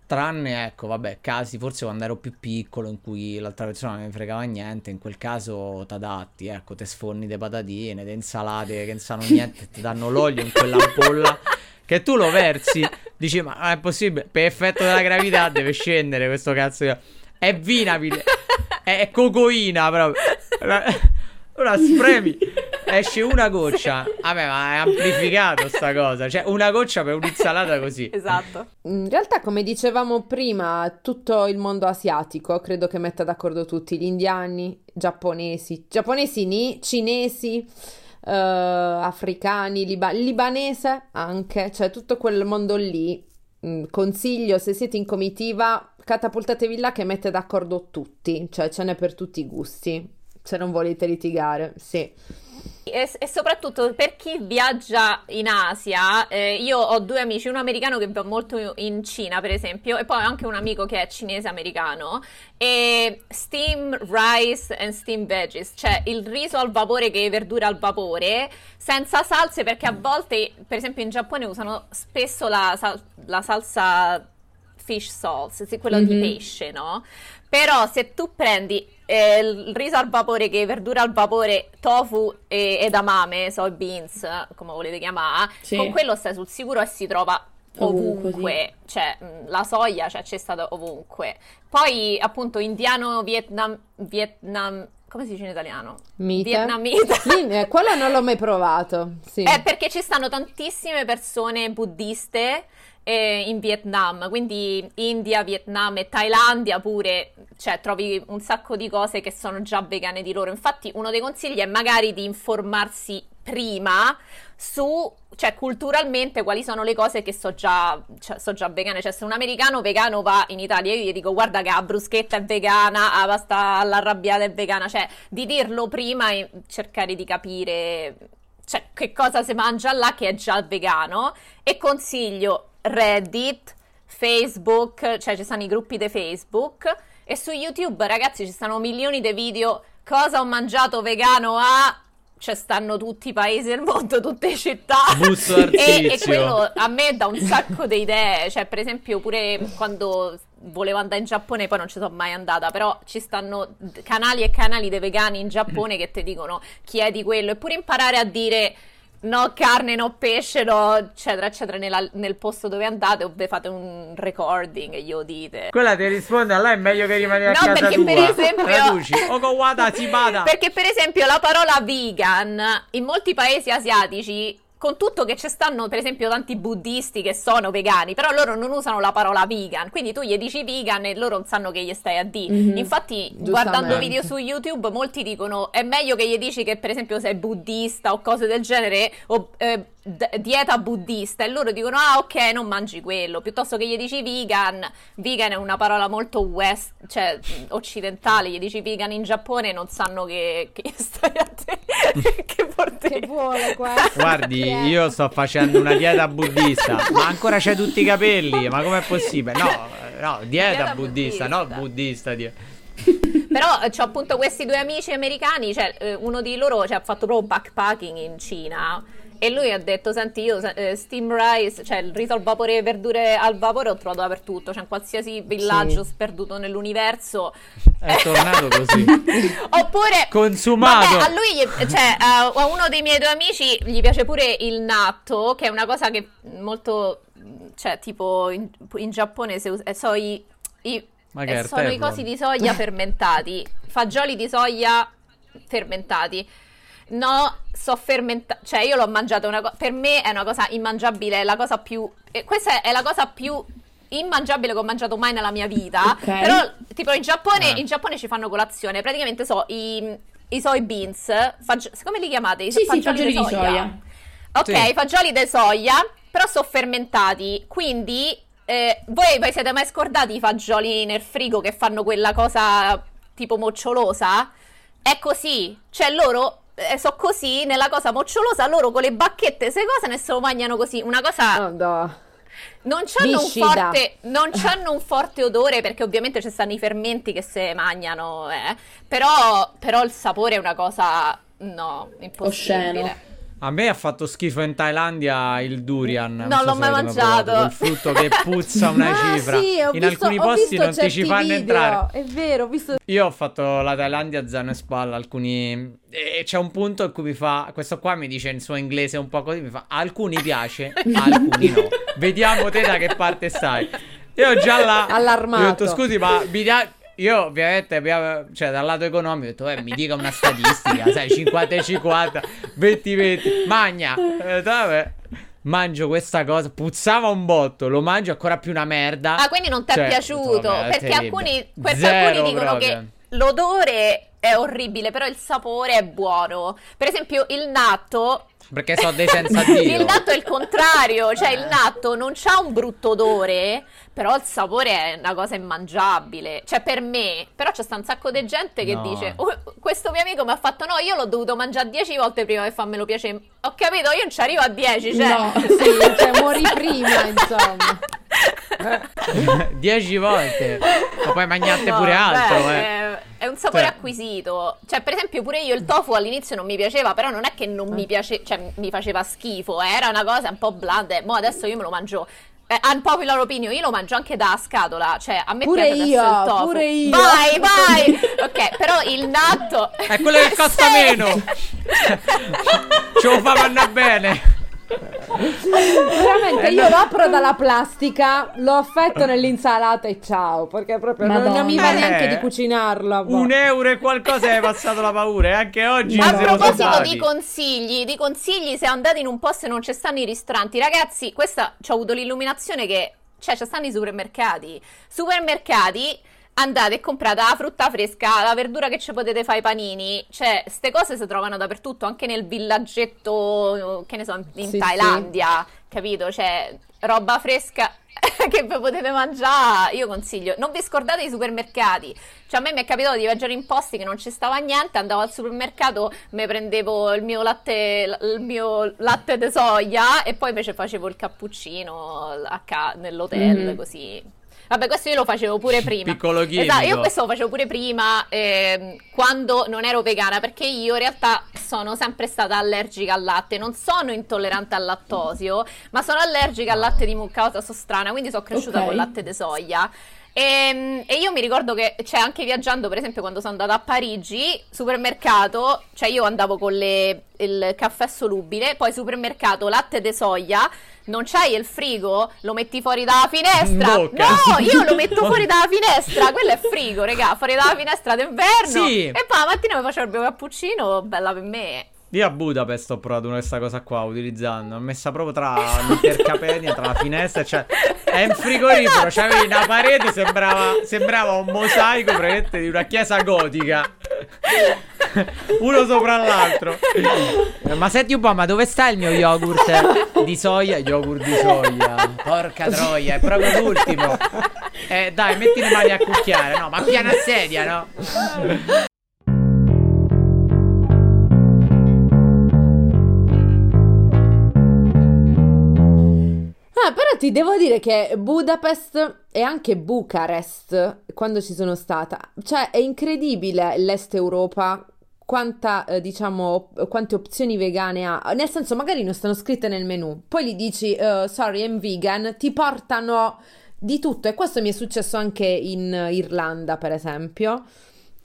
Tranne, ecco, vabbè, casi forse quando ero più piccolo in cui l'altra persona non mi fregava niente, in quel caso t'adatti, ecco, te sforni le patatine, le insalate che non sanno niente, ti danno l'olio in quell'ampolla che tu lo versi, dici ma è possibile, per effetto della gravità deve scendere questo cazzo di... È vinabile, è, cocoina proprio. Ora spremi, esce una goccia. Vabbè, ma è amplificato sta cosa. Cioè, una goccia per un'insalata così. Esatto. In realtà, come dicevamo prima, tutto il mondo asiatico credo che metta d'accordo tutti, gli indiani, giapponesi, giapponesi ni, cinesi, eh, africani, liba- libanese anche, cioè tutto quel mondo lì. Mm, Consiglio, se siete in comitiva, catapultatevi là che mette d'accordo tutti, cioè ce n'è per tutti i gusti, se non volete litigare, sì. E, e soprattutto per chi viaggia in Asia, eh, io ho due amici, uno americano che va molto in Cina, per esempio, e poi ho anche un amico che è cinese americano. E steam rice and steam veggies, cioè il riso al vapore che è verdura al vapore, senza salse, perché a volte, per esempio in Giappone usano spesso la, sal- la salsa fish sauce, quello di Mhm. pesce, no? Però se tu prendi eh, il riso al vapore, che verdura al vapore, tofu e edamame, soybeans, come volete chiamare, Sì. con quello stai sul sicuro e si trova ovunque, Ovunque, cioè la soia cioè, c'è stata ovunque. Poi appunto indiano, Vietnam, Vietnam, come si dice in italiano? Mite. Vietnamita. Lì, eh, quello non l'ho mai provato, sì. È perché ci stanno tantissime persone buddiste eh, in Vietnam, quindi India, Vietnam e Thailandia pure, cioè trovi un sacco di cose che sono già vegane di loro. Infatti uno dei consigli è magari di informarsi prima su, cioè culturalmente quali sono le cose che so già, cioè, so già vegane. Cioè se un americano vegano va in Italia io gli dico guarda che la bruschetta è vegana, la pasta all'arrabbiata è vegana, cioè di dirlo prima e cercare di capire cioè, che cosa si mangia là che è già vegano e consiglio Reddit, Facebook, cioè ci stanno i gruppi di Facebook e su YouTube ragazzi ci stanno milioni di video cosa ho mangiato vegano a cioè stanno tutti i paesi del mondo, tutte le città. E, e quello a me dà un sacco di idee, cioè per esempio pure quando volevo andare in Giappone, poi non ci sono mai andata, però ci stanno canali e canali dei vegani in Giappone che ti dicono chiedi quello, eppure imparare a dire no carne, no pesce, no eccetera eccetera nella- nel posto dove andate o fate un recording e glielo dite. Quella ti risponde, allora è meglio che rimani a No, casa perché tua. per esempio- Traduci. Wada sibada. Perché per esempio la parola vegan in molti paesi asiatici, con tutto che ci stanno per esempio tanti buddisti che sono vegani, però loro non usano la parola vegan, quindi tu gli dici vegan e loro non sanno che gli stai a dire. Mhm. Infatti guardando video su YouTube molti dicono è meglio che gli dici che per esempio sei buddista o cose del genere o eh, d- dieta buddista e loro dicono ah ok non mangi quello, piuttosto che gli dici vegan, vegan è una parola molto west, cioè occidentale, gli dici vegan in Giappone non sanno che, che stai a te, che porti. Che vuole questo? Guardi, io sto facendo una dieta buddista, ma ancora c'hai tutti i capelli, ma com'è possibile? No, no, dieta, Dieta buddista, buddista. no buddista. die- Però eh, c'ho appunto questi due amici americani, cioè eh, uno di loro cioè, ha fatto proprio backpacking in Cina E lui ha detto: Senti, io eh, steam rice, cioè il riso al vapore e verdure al vapore, ho trovato dappertutto. Cioè, in qualsiasi villaggio Sì. sperduto nell'universo. È tornato così. Oppure. Consumato. Vabbè, a lui, cioè, a, uno dei miei due amici gli piace pure il natto, che è una cosa che molto. Cioè, tipo in, in Giappone se us- so i, i- sono i cosi di soia fermentati, fagioli di soia fermentati. No, so fermentati, cioè io l'ho mangiato una cosa, per me è una cosa immangiabile, è la cosa più, eh, questa è la cosa più immangiabile che ho mangiato mai nella mia vita, Ok. però tipo in Giappone, Eh. in Giappone ci fanno colazione, praticamente so i, i soy beans, faggi- come li chiamate? I Sì, sì, fagioli di soia. Ok, Sì. fagioli di soia, però sono fermentati, quindi eh, voi vi siete mai scordati i fagioli nel frigo che fanno quella cosa tipo mocciolosa? È così, cioè loro eh, so così, nella cosa mocciolosa, loro con le bacchette, se cose ne se lo mangiano così, una cosa... Oh, no. Non c'hanno forte, non c'hanno un forte odore perché ovviamente ci stanno i fermenti che se mangiano, eh. però, però il sapore è una cosa, no, impossibile. Osceno. A me ha fatto schifo in Thailandia il durian. Non so l'ho mai mangiato. Quel frutto che puzza una Ah, cifra. sì, ho in visto- alcuni posti non ti ci fanno video, entrare. È vero, ho visto Io ho fatto la Thailandia zaino e spalla, alcuni... E c'è un punto in cui mi fa... Questo qua mi dice in suo inglese un po' così, mi fa... Alcuni piace, alcuni no. Vediamo te da che parte stai. Io già là... Allarmato. Ho detto, scusi, ma mi dà... Io ovviamente, abbiamo- cioè dal lato economico, ho detto, eh, mi dica una statistica, sai, 50 e 50, 20 20, magna. Detto, vabbè. Mangio questa cosa, puzzava un botto, lo mangio ancora più una merda. Ah, quindi non ti è Cioè, piaciuto? vabbè, perché alcuni, perché alcuni dicono proprio. che l'odore è orribile, però il sapore è buono. Per esempio, il natto. Perché so dei senza Dio. il natto è il contrario, cioè il natto non ha un brutto odore, però il sapore è una cosa immangiabile. Cioè, per me, però c'è sta un sacco di gente che No. dice: "Oh, Questo mio amico mi ha fatto no, io l'ho dovuto mangiare 10 volte prima che farmelo piacere. Ho capito, io non ci arrivo a 10, cioè. No. Sì, cioè muori prima, insomma. Dieci volte. Ma poi mangiate No, pure altro, beh, eh. è- È un sapore Cioè- acquisito. Cioè, per esempio, pure io il tofu all'inizio non mi piaceva, però non è che non Eh. mi piace, cioè mi faceva schifo, eh, era una cosa un po' blanda. Mo adesso io me lo mangio. Eh, unpopular opinion, io lo mangio anche da scatola, cioè a me Pure piace adesso io, il tofu. pure io. Vai, vai. ok, però il natto È quello che costa Sì. meno. Ce lo fa vanno bene. Veramente, io lo apro dalla plastica, lo affetto nell'insalata e ciao, perché proprio non, non mi va Madonna. neanche Eh, di cucinarlo. boh. Un euro e qualcosa hai passato la paura. E anche oggi Ma A proposito di consigli, di consigli, se andate in un posto e non ci stanno i ristoranti, ragazzi, questa ci ho avuto l'illuminazione che cioè ci stanno i supermercati. Supermercati andate e comprate la frutta fresca, la verdura che ci potete fare i panini. Cioè, ste cose si trovano dappertutto, anche nel villaggetto, che ne so, in, Sì, Thailandia, capito? Cioè, roba fresca che vi potete mangiare. Io consiglio, non vi scordate i supermercati. Cioè, a me mi è capitato di viaggiare in posti che non ci stava niente, andavo al supermercato, mi prendevo il mio latte, il mio latte di soia e poi invece facevo il cappuccino a ca- nell'hotel, Mhm. così. Vabbè, questo io lo facevo pure prima. Piccolo chimico. Esatto, io questo lo facevo pure prima ehm, quando non ero vegana perché io in realtà sono sempre stata allergica al latte, non sono intollerante al lattosio, ma sono allergica al latte di mucca, cosa so strana, quindi sono cresciuta Ok. con latte di soia. E, e io mi ricordo che, cioè, anche viaggiando, per esempio, quando sono andata a Parigi, supermercato, cioè io andavo con le- il caffè solubile, poi supermercato, latte di soia, non c'hai il frigo, lo metti fuori dalla finestra. In bocca. No, io lo metto fuori dalla finestra, quello è frigo, regà, fuori dalla finestra d'inverno. Sì. E poi la mattina mi facevo il mio cappuccino, bella per me. Io a Budapest ho provato questa cosa qua utilizzando. L'ho messa proprio tra l'intercapedia, tra la finestra. Cioè, è un frigorifero. C'avevi una parete, sembrava, sembrava un mosaico praticamente di una chiesa gotica. Uno sopra l'altro. Ma senti un po', ma dove sta il mio yogurt di soia? Yogurt di soia. Porca troia, è proprio l'ultimo. Eh, dai, metti le mani a cucchiare. No, ma piana sedia, no? Ah, però ti devo dire che Budapest e anche Bucarest, quando ci sono stata, cioè è incredibile l'Est Europa quanta, eh, diciamo, quante opzioni vegane ha. Nel senso, magari non stanno scritte nel menu. Poi gli dici, eh, sorry, I'm vegan, ti portano di tutto. E questo mi è successo anche in Irlanda, per esempio.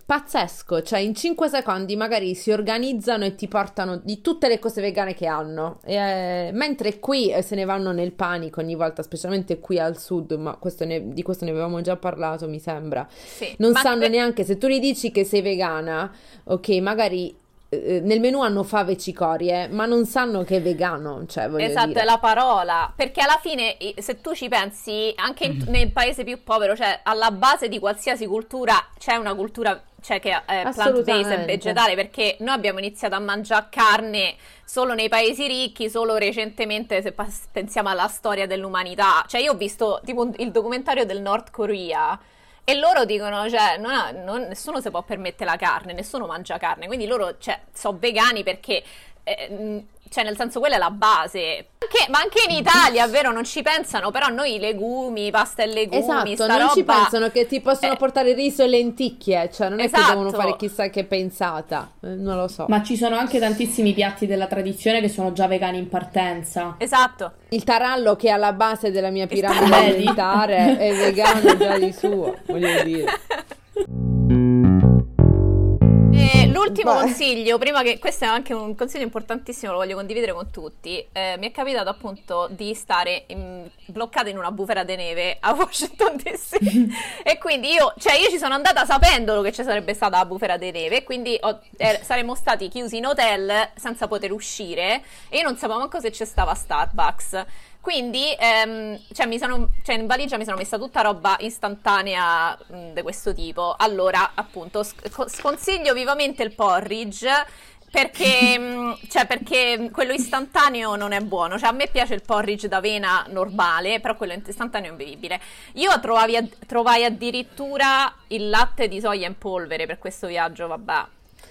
Pazzesco, cioè in 5 secondi magari si organizzano e ti portano di tutte le cose vegane che hanno. E, eh, mentre qui eh, se ne vanno nel panico ogni volta, specialmente qui al sud, ma questo ne- di questo ne avevamo già parlato, mi sembra. Sì, Non sanno que- neanche se tu gli dici che sei vegana, ok, magari eh, nel menù hanno fave e cicorie, ma non sanno che è vegano, cioè voglio Esatto, dire. è la parola, perché alla fine se tu ci pensi, anche in- nel paese più povero, cioè alla base di qualsiasi cultura c'è una cultura cioè che è plant-based e vegetale, perché noi abbiamo iniziato a mangiare carne solo nei paesi ricchi, solo recentemente se pas- pensiamo alla storia dell'umanità. Cioè io ho visto tipo il documentario del Nord Korea e loro dicono, cioè, non non- nessuno si può permettere la carne, nessuno mangia carne, quindi loro, cioè, sono vegani perché, eh, mh, cioè, nel senso, quella è la base. Anche- ma anche in Italia, è vero, non ci pensano, però noi i legumi, pasta e legumi, Esatto, sta non ci roba- pensano che ti possono eh, portare riso e lenticchie, cioè non è che Esatto. devono fare chissà che pensata, eh, non lo so. Ma ci sono anche tantissimi piatti della tradizione che sono già vegani in partenza. Esatto. Il tarallo che è alla base della mia piramide alimentare è vegano già di suo, voglio dire. L'ultimo Vai. consiglio, prima che questo è anche un consiglio importantissimo, lo voglio condividere con tutti. eh, mi è capitato appunto di stare in- bloccata in una bufera di neve a Washington DC. e quindi io, cioè, io ci sono andata sapendo che ci sarebbe stata la bufera di neve. e Quindi ho- eh, saremmo stati chiusi in hotel senza poter uscire. E io non sapevo manco se c'è stava Starbucks. Quindi, ehm, cioè, mi sono, cioè, in valigia mi sono messa tutta roba istantanea mh, di questo tipo. Allora, appunto, sc- sconsiglio vivamente il porridge. Perché, mh, cioè, perché quello istantaneo non è buono. Cioè, a me piace il porridge d'avena normale, però quello istantaneo è imbevibile. Io trovavi trovai addirittura il latte di soia in polvere per questo viaggio, vabbè.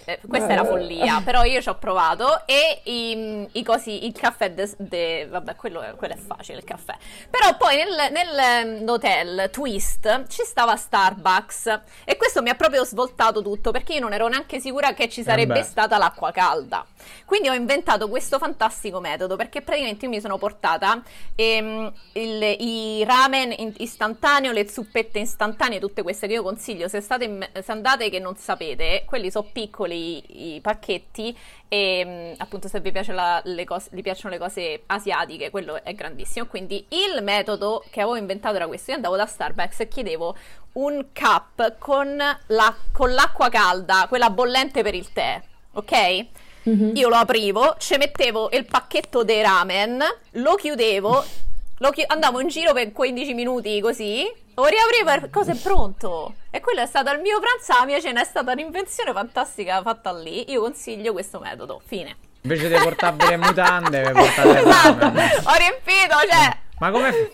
Eh, questa è la follia, però io ci ho provato e i, i cosi, il caffè, de, de- vabbè, quello è, quello è facile, il caffè. Però poi nel, nel hotel Twist ci stava Starbucks e questo mi ha proprio svoltato tutto perché io non ero neanche sicura che ci sarebbe beh. stata l'acqua calda. Quindi ho inventato questo fantastico metodo perché praticamente io mi sono portata ehm, il- i ramen in- istantaneo, le zuppette istantanee, tutte queste che io consiglio. Se, state in- se andate che non sapete, quelli sono piccoli i, i pacchetti e mm, appunto se vi, piace la- le cose, vi piacciono le cose asiatiche, quello è grandissimo. Quindi il metodo che avevo inventato era questo: io andavo da Starbucks e chiedevo un cup con, la- con l'acqua calda, quella bollente per il tè, ok? Mhm. Io lo aprivo, ci mettevo il pacchetto dei ramen, lo chiudevo, lo chi- andavo in giro per 15 minuti così, lo riaprivo e cosa è pronto. E quello è stato il mio pranzo, la mia cena è stata un'invenzione fantastica fatta lì. Io consiglio questo metodo. Fine. Invece di portare le mutande, portate il Esatto, ramen. ho riempito, cioè... Ma come...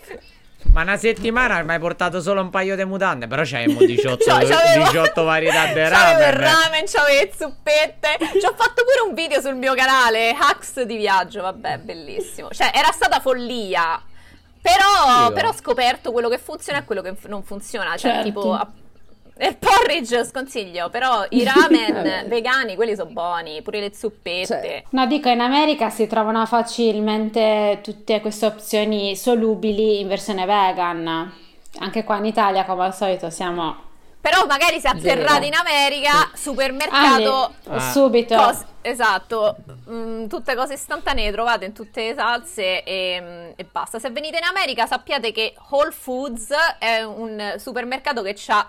Ma una settimana mi hai portato solo un paio di mutande, però c'hai 18, Cioè, c'avevo- 18 varietà di C'avevo il ramen. ramen, c'avevo le zuppette. Ci ho fatto pure un video sul mio canale, hacks di viaggio, vabbè, bellissimo. Cioè, era stata follia. Però, però ho scoperto quello che funziona e quello che non funziona. Cioè, Certo. tipo... a- Il porridge sconsiglio, però i ramen vegani, quelli sono buoni, pure le zuppette. Cioè, No, dico, in America si trovano facilmente tutte queste opzioni solubili in versione vegan. Anche qua in Italia, come al solito, siamo Però magari atterrati Vero. in America, supermercato... Ah, Ah. subito. Cos- esatto, Mm, tutte cose istantanee trovate in tutte le salse e, mm, e basta. Se venite in America sappiate che Whole Foods è un supermercato che ha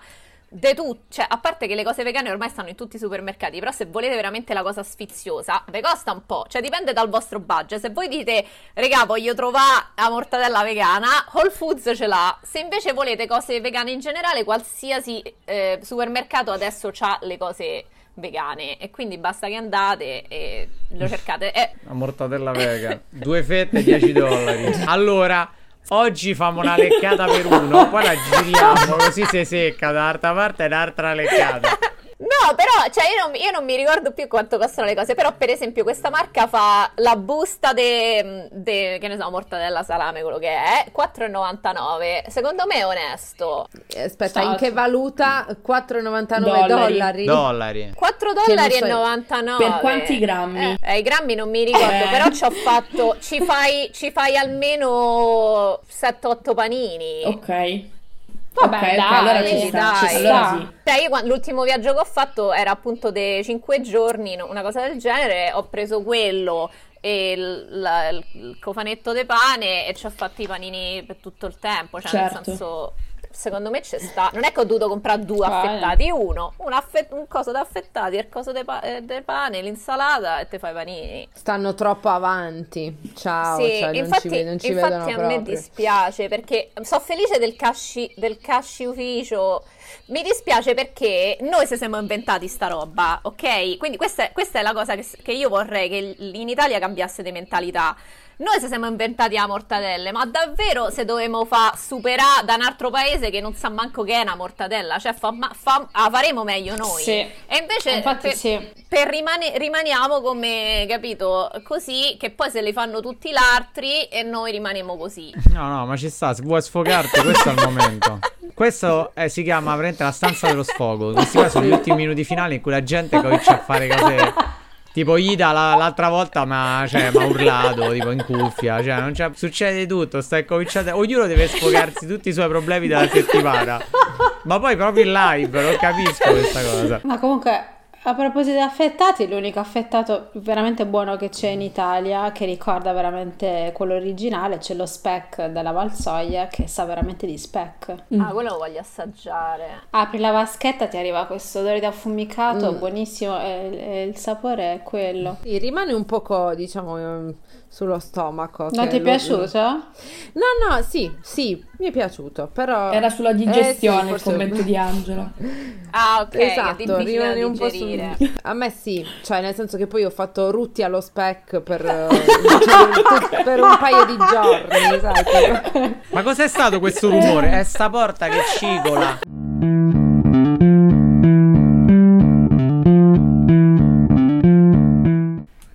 de tutto, cioè a parte che le cose vegane ormai stanno in tutti i supermercati, però se volete veramente la cosa sfiziosa, vi costa un po', cioè dipende dal vostro budget. Se voi dite, regà, voglio trovare la mortadella vegana, Whole Foods ce l'ha. Se invece volete cose vegane in generale, qualsiasi eh, supermercato adesso ha le cose vegane e quindi basta che andate e lo cercate. Eh, La mortadella vegan. Due fette, 10 dollari. Allora, oggi famo una leccata per uno, poi la giriamo così si secca da un'altra parte e un'altra leccata. No, però, cioè, io non, io non mi ricordo più quanto costano le cose, però per esempio questa marca fa la busta de, de- che ne so, mortadella salame, quello che è, 4,99. Secondo me è onesto. Aspetta, in Esatto. che valuta? 4,99 Dollari. dollari. Dollari. 4 Che non dollari so- e 99. Per quanti grammi? Eh, eh, i grammi non mi ricordo, Eh. però ci ho fatto, ci fai, ci fai almeno 7-8 panini. Ok. Vabbè, ok, ok, dai, allora ci dai, sta. dai. Allora Sta. sì. Cioè, io l'ultimo viaggio che ho fatto era appunto dei 5 giorni, no- una cosa del genere. Ho preso quello e il, la- il cofanetto di pane e ci ho fatto i panini per tutto il tempo. Cioè, Certo. nel senso, secondo me ci sta. Non è che ho dovuto comprare due Vai. affettati, uno, un, affe- un coso da affettati, il coso di pa- eh, de pane, l'insalata e te fai i panini. Stanno troppo avanti. Ciao, sì, cioè, non infatti, ci, ve- non ci infatti vedono a me proprio. dispiace perché sono felice del casci, del casci ufficio. Mi dispiace perché noi se siamo inventati sta roba, ok? Quindi questa è, questa è la cosa che, che io vorrei che in Italia cambiasse di mentalità. Noi se siamo inventati la mortadella, ma davvero se dovevamo fa superare da un altro paese che non sa manco che è una mortadella, cioè fa, ma- fa- la faremo meglio noi. Sì. E invece Infatti per, sì. per rimane- rimaniamo come, capito, così, che poi se li fanno tutti gli altri e noi rimaniamo così. No, no, ma ci sta, se vuoi sfogarti, questo è il momento. Questo eh, si chiama veramente la stanza dello sfogo. Questi qua sono gli ultimi minuti finali in cui la gente comincia a fare cose. Tipo Ida la- l'altra volta mi ha urlato tipo in cuffia. Cioè, non c'è, succede tutto. Stai cominciando. Ognuno deve sfogarsi tutti i suoi problemi della settimana. Ma poi proprio in live, non capisco questa cosa. Ma comunque, a proposito di affettati, l'unico affettato veramente buono che c'è in Italia, che ricorda veramente quello originale, c'è lo speck della Valsoia, che sa veramente di speck. Ah, quello lo voglio assaggiare. Apri la vaschetta, ti arriva questo odore di affumicato, buonissimo, e, e il sapore è quello. Sì, rimane un poco, diciamo, sullo stomaco. Non ti è lo- piaciuto? No, no, sì, sì, mi è piaciuto, però... Era sulla Eh, sì, digestione il forse- commento di Angela. Ah, ok, è Esatto, rimane un po' su... A me sì, cioè nel senso che poi ho fatto rutti allo spec per, cioè, per un paio di giorni, tipo. Ma cos'è stato questo rumore? È sta porta che cigola.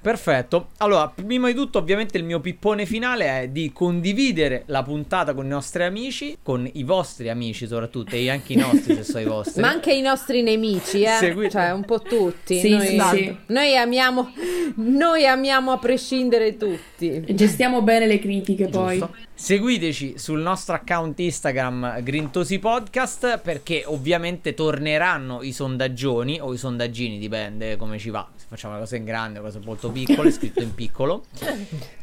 Perfetto. Allora, prima di tutto, ovviamente, il mio pippone finale è di condividere la puntata con i nostri amici, con i vostri amici soprattutto, e anche i nostri se sono i vostri. Ma anche i nostri nemici, eh? Segui- Cioè un po' tutti. Sì, noi, sì, sì. noi amiamo, noi amiamo a prescindere tutti. E Gestiamo bene le critiche poi. Seguiteci sul nostro account Instagram Grintosi Podcast perché ovviamente torneranno i sondaggioni o i sondaggini, dipende come ci va. Se facciamo le cose in grande o cose molto piccole, scritto in piccolo.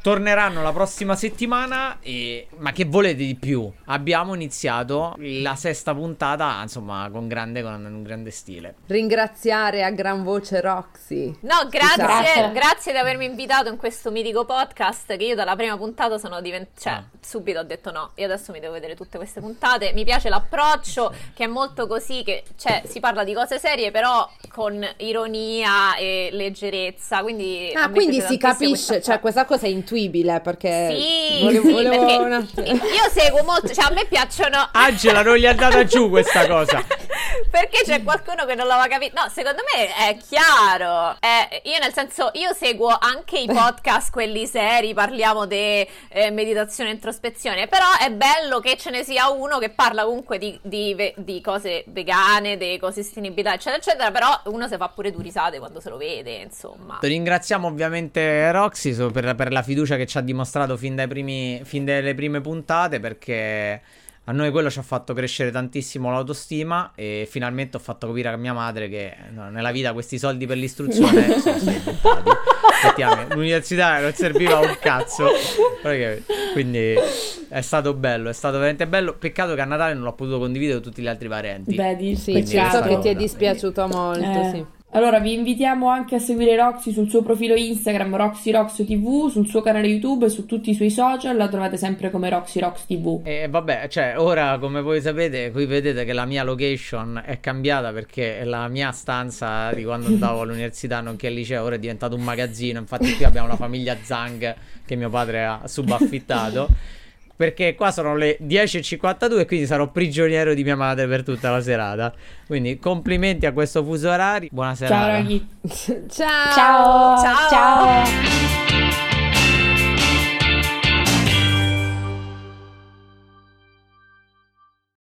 Torneranno la prossima settimana e ma che volete di più? Abbiamo iniziato la sesta puntata, insomma, con grande con un grande stile. Ringraziare a gran voce Roxy. No, grazie, Grazie. grazie di avermi invitato in questo mitico podcast che io dalla prima puntata sono diventata, cioè, Ah. Subito ho detto no, io adesso mi devo vedere tutte queste puntate, mi piace l'approccio che è molto così, che cioè, si parla di cose serie però con ironia e leggerezza, quindi... Ah, quindi si capisce, questa cioè questa cosa è intuibile perché Sì, volevo, sì, volevo perché un attimo- io seguo molto, cioè a me piacciono... Angela non gli è andata giù questa cosa. Perché c'è qualcuno che non l'aveva capito? No, secondo me è chiaro. Eh, io nel senso, io seguo anche i podcast, quelli seri, parliamo di eh, meditazione e introspezione, però è bello che ce ne sia uno che parla comunque di, di di cose vegane, di ecosostenibilità, eccetera, eccetera, però uno si fa pure due risate quando se lo vede, insomma. Ringraziamo ovviamente Roxy per, per la fiducia che ci ha dimostrato fin, primi, fin dalle prime puntate perché a noi quello ci ha fatto crescere tantissimo l'autostima e finalmente ho fatto capire a mia madre che no, nella vita questi soldi per l'istruzione sono stati buttati. Effettivamente, l'università non serviva un cazzo. Quindi è stato bello, è stato veramente bello. Peccato che a Natale non l'ho potuto condividere con tutti gli altri parenti. Vedi, Sì, Quindi so questa che ti è dispiaciuto molto, Eh, sì. Allora vi invitiamo anche a seguire Roxy sul suo profilo Instagram Roxy Rox TV, sul suo canale YouTube e su tutti i suoi social, la trovate sempre come Roxy Rox TV. E vabbè, cioè, ora come voi sapete, qui vedete che la mia location è cambiata perché la mia stanza di quando andavo all'università, nonché al liceo, ora è diventato un magazzino. Infatti, qui abbiamo la famiglia Zang che mio padre ha subaffittato. perché qua sono le 10.52 e quindi sarò prigioniero di mia madre per tutta la serata. Quindi complimenti a questo fuso orario. Buona serata. Ciao ragazzi. Ciao. Ciao. Ciao. Ciao.